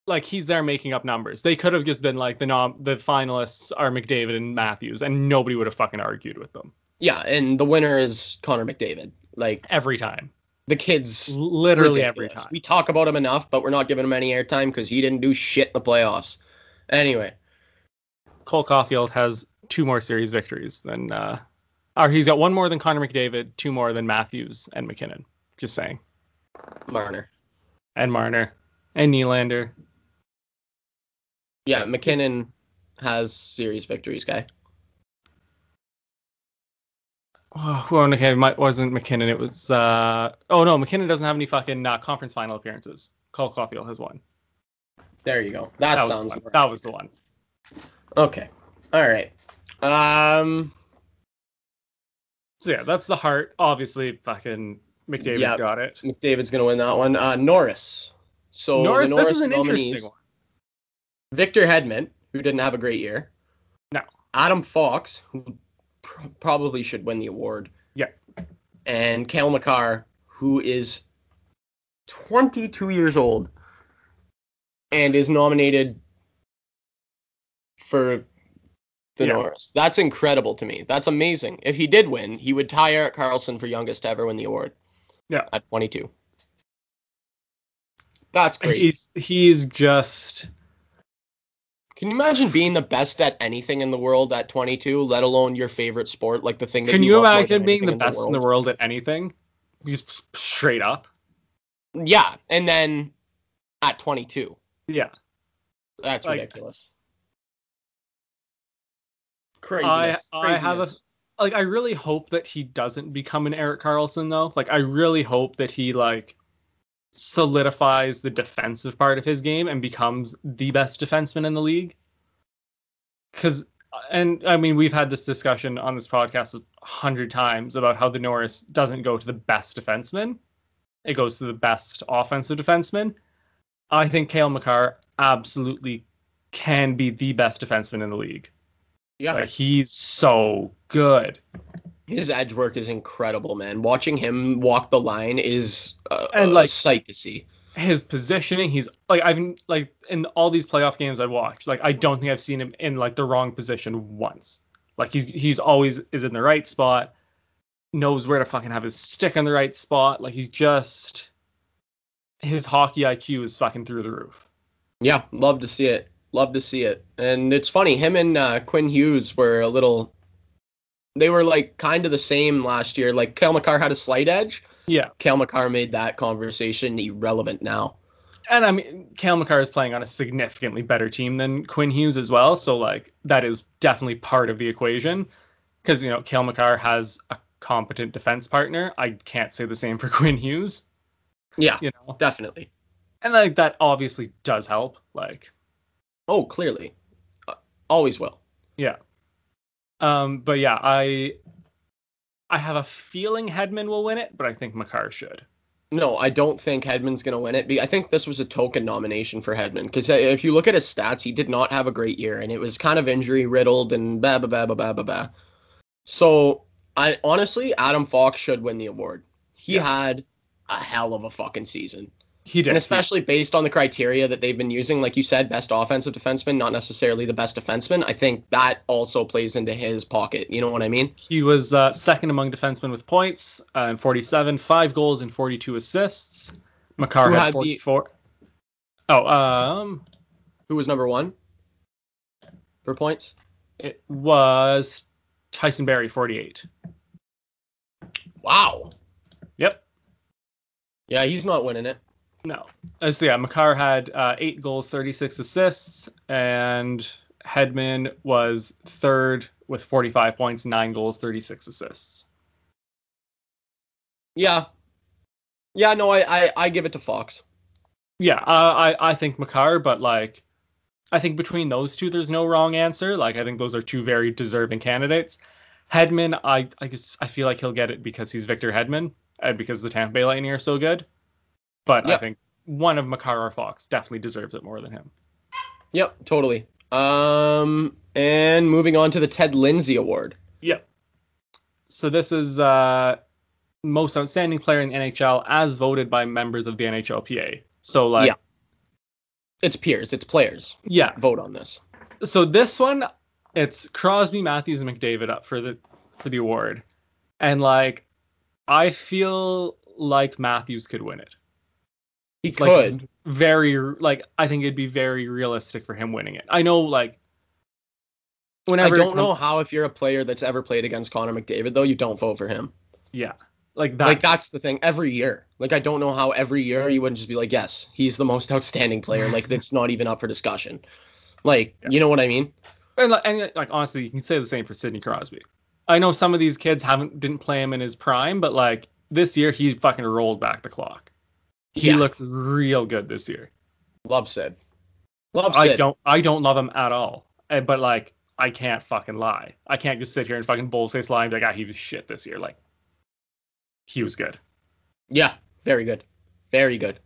Like he's there making up numbers. They could have just been like the nom the finalists are McDavid and Matthews, and nobody would have fucking argued with them Yeah, and the winner is Connor McDavid. Like every time. The kid's Literally every time. We talk about him enough, but we're not giving him any airtime because he didn't do shit in the playoffs. Anyway, Cole Caufield has two more series victories than uh or he's got one more than Connor McDavid, two more than Matthews and MacKinnon. Just saying. Marner. And Marner. And Nylander. Yeah, MacKinnon has series victories, guy. Oh, who on okay, might wasn't MacKinnon, it was uh oh no, MacKinnon doesn't have any fucking uh, conference final appearances. Cole Caufield has one. There you go. That, That, was, sounds one. that was the one. Okay. All right. Um. So yeah, that's the heart. Obviously, fucking McDavid's Yeah. got it. McDavid's gonna win that one. Uh, Norris. So Norris, the this Norris is an nominees, interesting one. Victor Hedman, who didn't have a great year. No. Adam Fox, who pr- probably should win the award. Yeah. And Cale Makar, who is 22 years old and is nominated for the Yeah. Norris. That's incredible to me. That's amazing. If he did win, he would tie Erik Karlsson for youngest to ever win the award. Yeah. At 22. That's crazy. He's he's just Can you imagine being the best at anything in the world at 22, let alone your favorite sport, like the thing that you Can you you imagine being the anything best in the world at anything? Just straight up. Yeah, and then at 22, Yeah. that's Like- ridiculous. Craziness. I have a- Like I really hope that he doesn't become an Erik Karlsson though. Like I really hope that he like solidifies the defensive part of his game and becomes the best defenseman in the league. Cuz and I mean we've had this discussion on this podcast a hundred times about how the Norris doesn't go to the best defenseman. It goes to the best offensive defenseman. I think Cale Makar absolutely can be the best defenseman in the league. yeah, Like he's so good. His edge work is incredible, man. Watching him walk the line is a, And, a sight to see. His positioning, he's like I've like in all these playoff games I've watched, like I don't think I've seen him in like the wrong position once. Like he's he's always is in the right spot, knows where to fucking have his stick in the right spot. Like he's just his hockey IQ is fucking through the roof. Yeah, love to see it. Love to see it. And it's funny, him and uh, Quinn Hughes were a little. They were like kind of the same last year. Like Cale Makar had a slight edge. Yeah. Cale Makar made that conversation irrelevant now. And I mean, Cale Makar is playing on a significantly better team than Quinn Hughes as well. So, like, that is definitely part of the equation. Because, you know, Cale Makar has a competent defense partner. I can't say the same for Quinn Hughes, Yeah, you know. definitely. And, like, that obviously does help. Like, Oh, clearly. Uh, always will. yeah. Um, but yeah, I I have a feeling Hedman will win it, but I think Makar should. No, I don't think Hedman's going to win it. I think this was a token nomination for Hedman because if you look at his stats, he did not have a great year, and it was kind of injury riddled and blah blah blah blah blah blah blah. So I honestly, Adam Fox should win the award. He Yeah. had a hell of a fucking season, He did. and especially based on the criteria that they've been using, like you said, best offensive defenseman, not necessarily the best defenseman. I think that also plays into his pocket. You know what I mean? He was uh, second among defensemen with points uh, and 47, five goals and 42 assists. Who had had the- 44. Oh, um, Who was number one for points? it was Tyson Barrie, 48. Wow. Yep. Yeah, he's not winning it. No. Uh, so yeah, Makar had uh, eight goals, 36 assists, and Hedman was third with 45 points, nine goals, 36 assists. Yeah. Yeah, no, I, I, I give it to Fox. Yeah, uh, I I think Makar, but like, I think between those two, there's no wrong answer. Like, I think those are two very deserving candidates. Hedman, I I just I feel like he'll get it because he's Victor Hedman and because the Tampa Bay Lightning are so good. But I think one of Makar or Fox definitely deserves it more than him. Yep, totally. Um, and moving on to the Ted Lindsay Award. Yep. So this is uh most outstanding player in the NHL as voted by members of the NHLPA. So like Yeah. It's peers, it's players. yeah. Vote on this. So this one it's Crosby, Matthews, and McDavid up for the for the award. And like I feel like Matthews could win it. He Like could. very like I think it'd be very realistic for him winning it. I know like whenever I don't know how if you're a player that's ever played against Connor McDavid though, you don't vote for him. yeah. Like that like that's the thing. Every year, like I don't know how every year you wouldn't just be like, yes, he's the most outstanding player. Like that's not even up for discussion. Like Yeah. you know what I mean? And, like- and like honestly, you can say the same for Sidney Crosby. I know some of these kids haven't didn't play him in his prime, but like this year he fucking rolled back the clock. He Yeah. looked real good this year. Love Sid. Love I don't I don't love him at all. Eh, But like I can't fucking lie. I can't just sit here and fucking boldface lie and be like, ah, he was shit this year. Like he was good. Yeah, very good. Very good.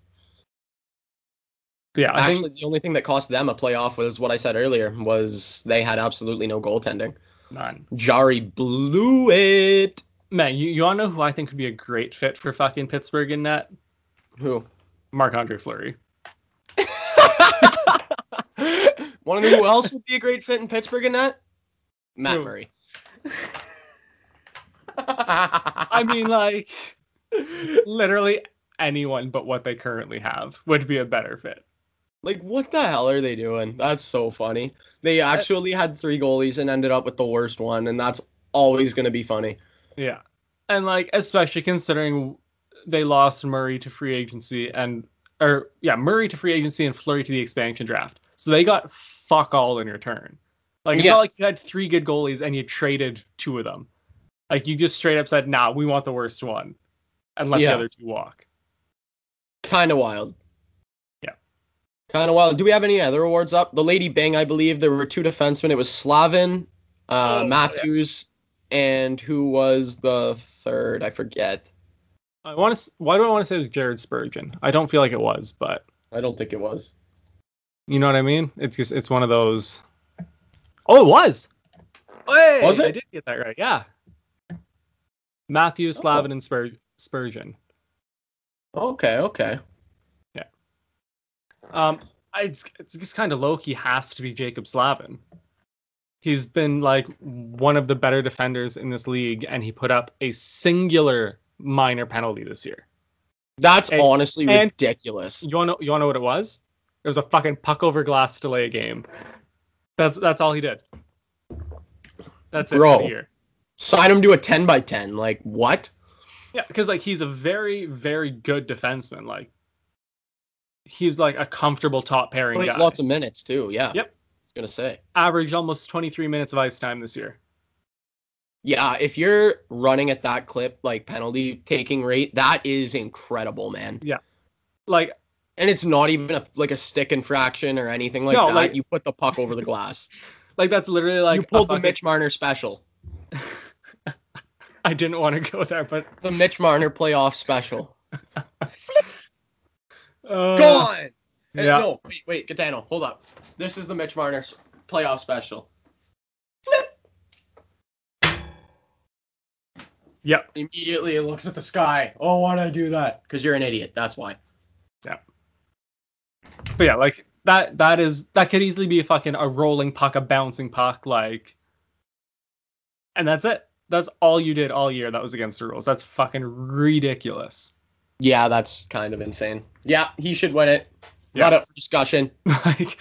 Yeah, I Actually, think the only thing that cost them a playoff was what I said earlier was they had absolutely no goaltending. none. Jarry blew it. Man, you, you wanna know who I think would be a great fit for fucking Pittsburgh in net? Who? Marc-Andre Fleury. Want to know who else would be a great fit in Pittsburgh in that? Matt Who? Murray. I mean, like, literally anyone but what they currently have would be a better fit. Like, what the hell are they doing? That's so funny. They Uh, actually had three goalies and ended up with the worst one, and that's always going to be funny. Yeah. And, like, especially considering they lost Murray to free agency and, or, yeah, Murray to free agency and Fleury to the expansion draft. So they got fuck all in return. Like, it's Yeah. not like you had three good goalies and you traded two of them. Like, you just straight up said, nah, we want the worst one and let Yeah. the other two walk. Kind of wild. Yeah. Kind of wild. Do we have any other awards up? The Lady Byng, I believe there were two defensemen. It was Slavin, uh, Oh, yeah. Matthews, and who was the third? I forget. I want to. Why do I want to say it was Jared Spurgeon? I don't feel like it was, but I don't think it was. You know what I mean? It's just it's one of those. Oh, it was. Hey, Was I did get that right. Yeah. Matthew Oh. Slavin and Spur- Spurgeon. Okay, okay. Yeah. Um, I, it's, it's just kind of low key has to be Jaccob Slavin. He's been like one of the better defenders in this league, and he put up a singular minor penalty this year. That's And- honestly and- ridiculous. You wanna you wanna know what it was? It was a fucking puck over glass delay game. That's that's all he did. That's it for Bro. the year. Sign him to a 10 by 10. Like, what? Yeah, because like he's a very, very good defenseman. Like he's like a comfortable top pairing Plays guy. lots of minutes, too. Yeah. Yep. I was going to say. Averaged almost 23 minutes of ice time this year. Yeah, if you're running at that clip, like penalty taking rate, that is incredible, man. Yeah. Like And it's not even a, like a stick infraction or anything like No, that. like- you put the puck over the glass. like that's literally like you pulled the Mitch Marner special. I didn't want to go there, but The Mitch Marner playoff special. uh, Go on. Uh, yeah. No, wait, wait, Gitano, hold up. This is the Mitch Marner playoff special. Yep. Immediately it looks at the sky. Oh, why'd I do that? Because you're an idiot. That's why. Yeah. But yeah, like that that is that could easily be a fucking a rolling puck, a bouncing puck, like and that's it. That's all you did all year that was against the rules. That's fucking ridiculous. Yeah, that's kind of insane. Yeah, he should win it. Yeah. Not up for discussion. like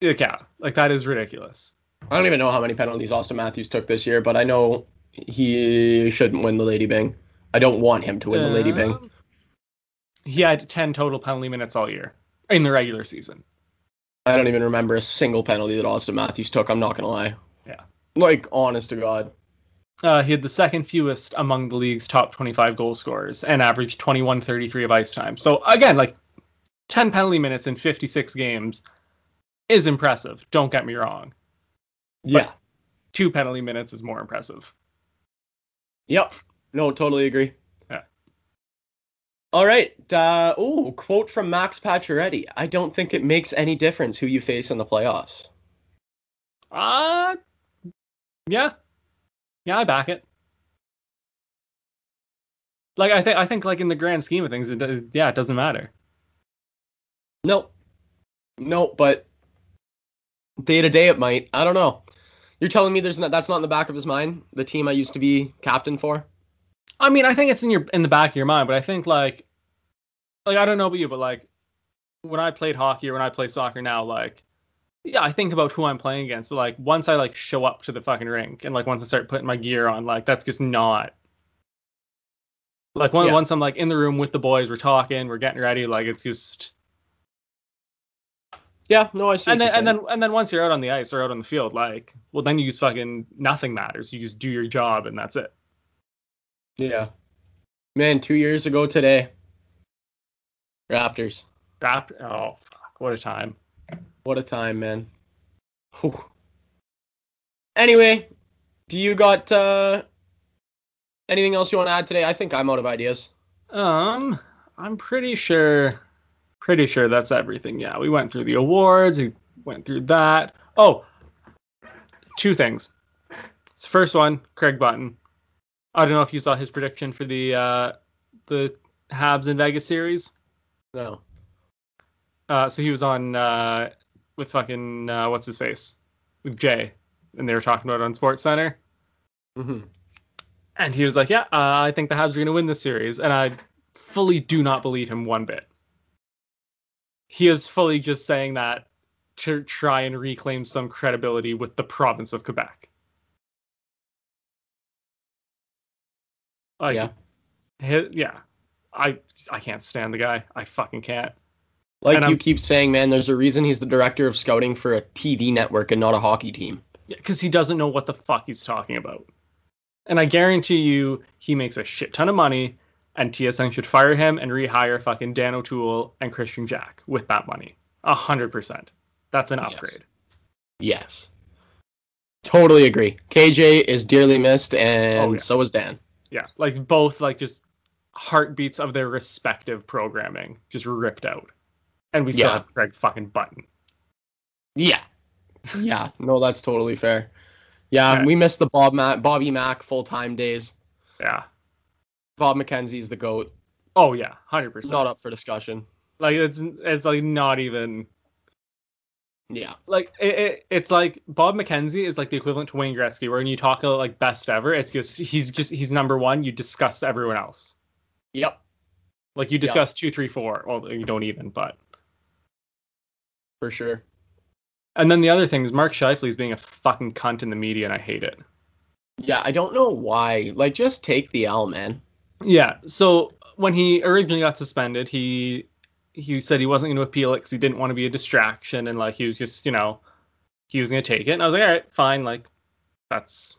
yeah, like that is ridiculous. I don't even know how many penalties Auston Matthews took this year, but I know he shouldn't win the Lady Byng. I don't want him to win the Lady Byng. He had 10 total penalty minutes all year in the regular season. I don't even remember a single penalty that Auston Matthews took. I'm not gonna lie. Yeah. Like, honest to God. Uh, he had the second fewest among the league's top 25 goal scorers and averaged 21.33 of ice time. So again, like 10 penalty minutes in 56 games is impressive. Don't get me wrong. Yeah. Two penalty minutes is more impressive. Yep. No, totally agree. Yeah. All right. Uh, oh, quote from Max Pacioretty. I don't think it makes any difference who you face in the playoffs. Uh, yeah, yeah, I back it. Like I think I think like in the grand scheme of things, it does, yeah, it doesn't matter. No. No, but day to day it might. I don't know. You're telling me there's not that's not in the back of his mind, the team I used to be captain for? I mean, I think it's in your in the back of your mind, but I think like like I don't know about you, but like when I played hockey or when I play soccer now, like yeah, I think about who I'm playing against, but like once I like show up to the fucking rink and like once I start putting my gear on, like that's just not like Yeah. once I'm like in the room with the boys, we're talking, we're getting ready, like it's just Yeah, no, I see. and then and then and then once you're out on the ice or out on the field, like well then you just fucking nothing matters. You just do your job and that's it. Yeah. Man, two years ago today. Raptors. Rap- oh fuck, what a time. What a time, man. Whew. Anyway, do you got uh anything else you want to add today? I think I'm out of ideas. Um, I'm pretty sure, pretty sure that's everything. Yeah, we went through the awards. We went through that. Oh, two things. So first one, Craig Button. I don't know if you saw his prediction for the uh, the Habs in Vegas series. No. Uh, so he was on uh, with fucking uh, what's his face with Jay, and they were talking about it on Sports Center. Mm-hmm. And he was like, "Yeah, uh, I think the Habs are going to win this series," and I fully do not believe him one bit. He is fully just saying that to try and reclaim some credibility with the province of Quebec. Like, yeah. yeah. I I can't stand the guy. I fucking can't. Like and you I'm- keep saying, man, there's a reason he's the director of scouting for a TV network and not a hockey team. because he doesn't know what the fuck he's talking about. And I guarantee you, he makes a shit ton of money, and TSN should fire him and rehire fucking Dan O'Toole and Kristian Jack with that money. A hundred percent. That's an upgrade. Yes. Totally agree. KJ is dearly missed, and Oh, yeah. so is Dan. Yeah, like both like just heartbeats of their respective programming just ripped out, and we still Yeah. have Greg fucking Button. Yeah. Yeah. No, that's totally fair. Yeah, Yeah. we missed the Bob Mac, Bobby Mack full time days. Yeah. Bob McKenzie's the goat. Oh yeah, hundred percent. Not up for discussion. Like it's it's like not even Yeah. like it, it, it's like Bob McKenzie is like the equivalent to Wayne Gretzky, where when you talk about like best ever, it's just he's just he's number one. You discuss everyone else. Yep. Like you discuss two, three, four. Well, you don't even, but. For sure. And then the other thing is Mark Scheifele is being a fucking cunt in the media, and I hate it. Yeah, I don't know why. Like, just take the L, man. Yeah. So when he originally got suspended, he he said he wasn't going to appeal it because he didn't want to be a distraction, and like he was just you know he was going to take it. And I was like, all right, fine. Like that's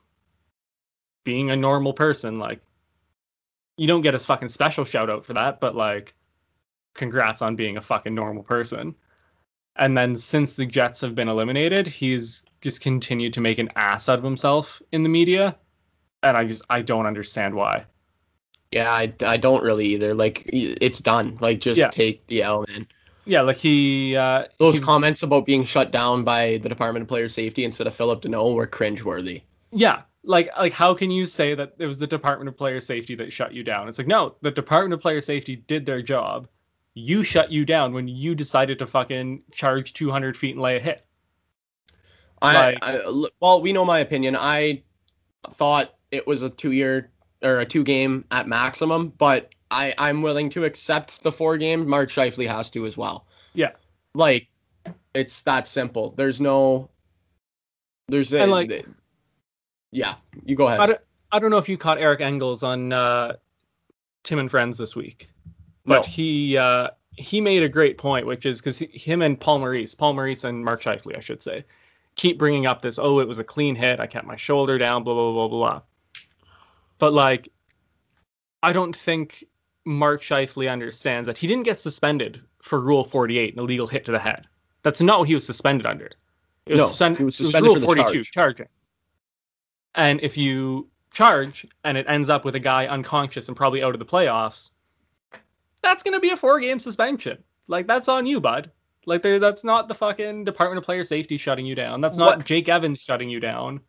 being a normal person. Like you don't get a fucking special shout out for that, but like congrats on being a fucking normal person. And then since the Jets have been eliminated, he's just continued to make an ass out of himself in the media, and I just I don't understand why. Yeah, I, I don't really either. Like, it's done. Like, just Yeah. take the L, man. Yeah, like he uh Those he comments about being shut down by the Department of Player Safety instead of Philip Danault were cringeworthy. yeah, like like how can you say that it was the Department of Player Safety that shut you down? It's like no, the Department of Player Safety did their job. You shut you down when you decided to fucking charge 200 feet and lay a hit. I, Like- I well, we know my opinion. I thought it was a two-year or a two-game at maximum, but I I'm willing to accept the four-game. Mark Scheifele has to as well. Yeah. Like, it's that simple. There's no. There's a. And, like- the- yeah, you go ahead. I don't I don't know if you caught Eric Engels on uh, Tim and Friends this week, but No. he uh, he made a great point, which is because him and Paul Maurice, Paul Maurice and Mark Scheifele, I should say, keep bringing up this. Oh, it was a clean hit. I kept my shoulder down. Blah blah blah blah blah. But like, I don't think Mark Scheifele understands that he didn't get suspended for Rule 48, an illegal hit to the head. That's not what he was suspended under. It was, No, suspend- was it suspended Rule for the 42, charge. charging. And if you charge and it ends up with a guy unconscious and probably out of the playoffs, that's gonna be a four-game suspension. Like that's on you, bud. Like that's not the fucking Department of Player Safety shutting you down. That's not What- Jake Evans shutting you down.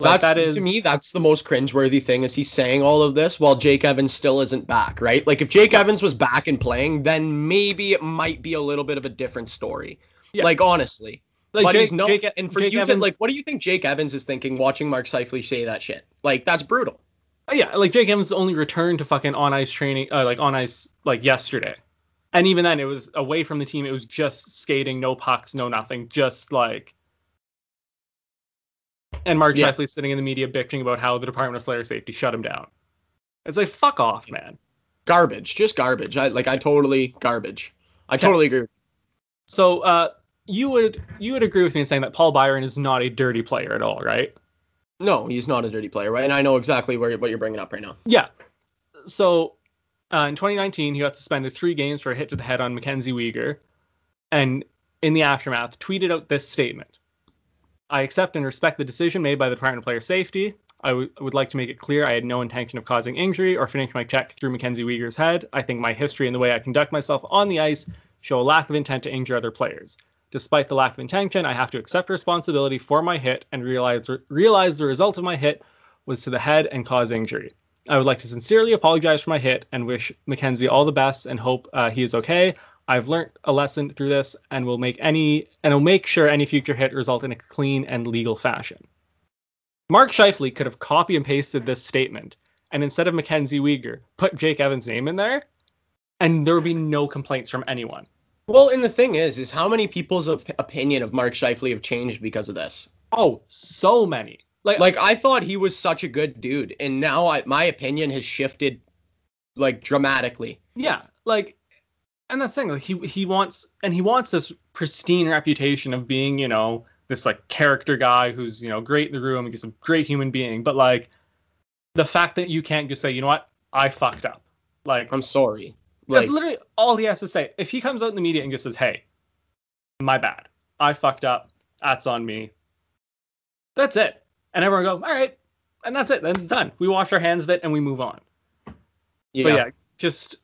Like That's that is to me. That's the most cringeworthy thing is he's saying all of this while Jake Evans still isn't back, right? Like if Jake Evans was back and playing, then maybe it might be a little bit of a different story. Yeah. Like honestly, like but Jake, he's no. Jake, and for Jake you Evans, to like, what do you think Jake Evans is thinking watching Mark Scheifele say that shit? Like that's brutal. Oh, yeah, like Jake Evans only returned to fucking on ice training, uh, like on ice, like yesterday, and even then it was away from the team. It was just skating, no pucks, no nothing, just like. And Mark Yeah. Sitting in the media bitching about how the Department of Player Safety shut him down. It's like fuck off, man. Garbage, just garbage. I like I totally garbage. I totally Yes. agree. So uh, you would you would agree with me in saying that Paul Byron is not a dirty player at all, right? No, he's not a dirty player, right? And I know exactly where what you're bringing up right now. Yeah. So uh, in 2019, he got suspended three games for a hit to the head on Mackenzie Weegar, and in the aftermath, tweeted out this statement: "I accept and respect the decision made by the Department of Player Safety. I w- would like to make it clear I had no intention of causing injury or finishing my check through Mackenzie Weegar's head. I think my history and the way I conduct myself on the ice show a lack of intent to injure other players." Despite the lack of intention, I have to accept responsibility for my hit and realize realize the result of my hit was to the head and cause injury. I would like to sincerely apologize for my hit and wish Mackenzie all the best and hope uh, he is okay. I've learned a lesson through this and will make any and will make sure any future hit result in a clean and legal fashion. Mark Scheifele could have copy and pasted this statement and instead of Mackenzie Weegar, put Jake Evans' name in there, and there would be no complaints from anyone. Well, and the thing is, is how many people's op- opinion of Mark Scheifele have changed because of this? Oh, so many. Like, Like I thought he was such a good dude, and now I, my opinion has shifted like dramatically. Yeah, like, and that's the thing. Like, he he wants and he wants this pristine reputation of being, you know, this like character guy who's you know great in the room, he's a great human being. But like, the fact that you can't just say, you know what, I fucked up. Like, I'm sorry. Like that's literally all he has to say. If he comes out in the media and just says, hey, my bad, I fucked up, that's on me. That's it, and everyone go, all right, and that's it. Then it's done. We wash our hands of it and we move on. yeah, But yeah, just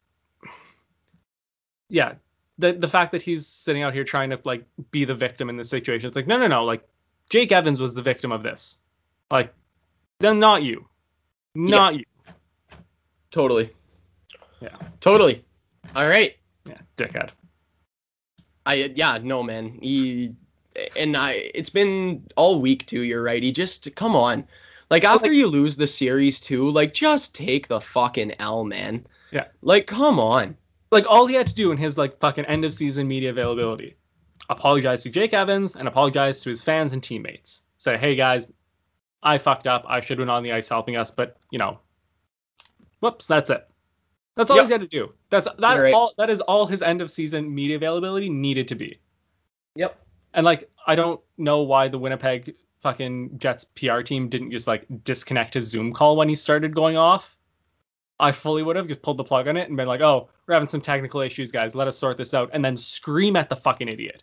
yeah, the the fact that he's sitting out here trying to like be the victim in this situation, it's like no, no, no, like Jake Evans was the victim of this, like then not you, not you. totally. Yeah. Totally. All right. Yeah, dickhead. I yeah, no man. He and I it's been all week too, you're right. He just come on. Like after like- you lose the series too, like just take the fucking L, man. Yeah. Like come on. Like all he had to do in his like fucking end of season media availability, apologize to Jake Evans and apologize to his fans and teammates. Say, hey guys, I fucked up. I should have been on the ice helping us, but you know, whoops, that's it. That's all Yep. he's had to do. That's that right. all. That is all his end of season media availability needed to be. Yep. And like, I don't know why the Winnipeg fucking Jets PR team didn't just like disconnect his Zoom call when he started going off. I fully would have just pulled the plug on it and been like, "Oh, we're having some technical issues, guys. Let us sort this out," and then scream at the fucking idiot.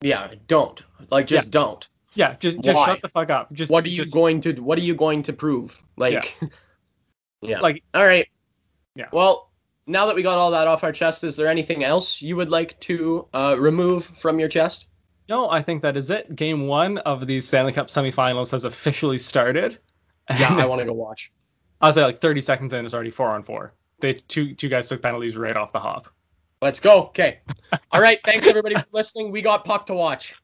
Yeah, don't. Like just don't. Yeah, just just Why? shut the fuck up. Just What are you just, going to what are you going to prove? Like Yeah. like all right. Yeah. Well, now that we got all that off our chest, is there anything else you would like to uh, remove from your chest? no? I think that is it. Game one of the Stanley Cup semifinals has officially started. Yeah, I want to go watch. I was say like 30 seconds in, it's already four on four. They two two guys took penalties right off the hop. Let's go. Okay. All right. Thanks everybody for listening. We got puck to watch.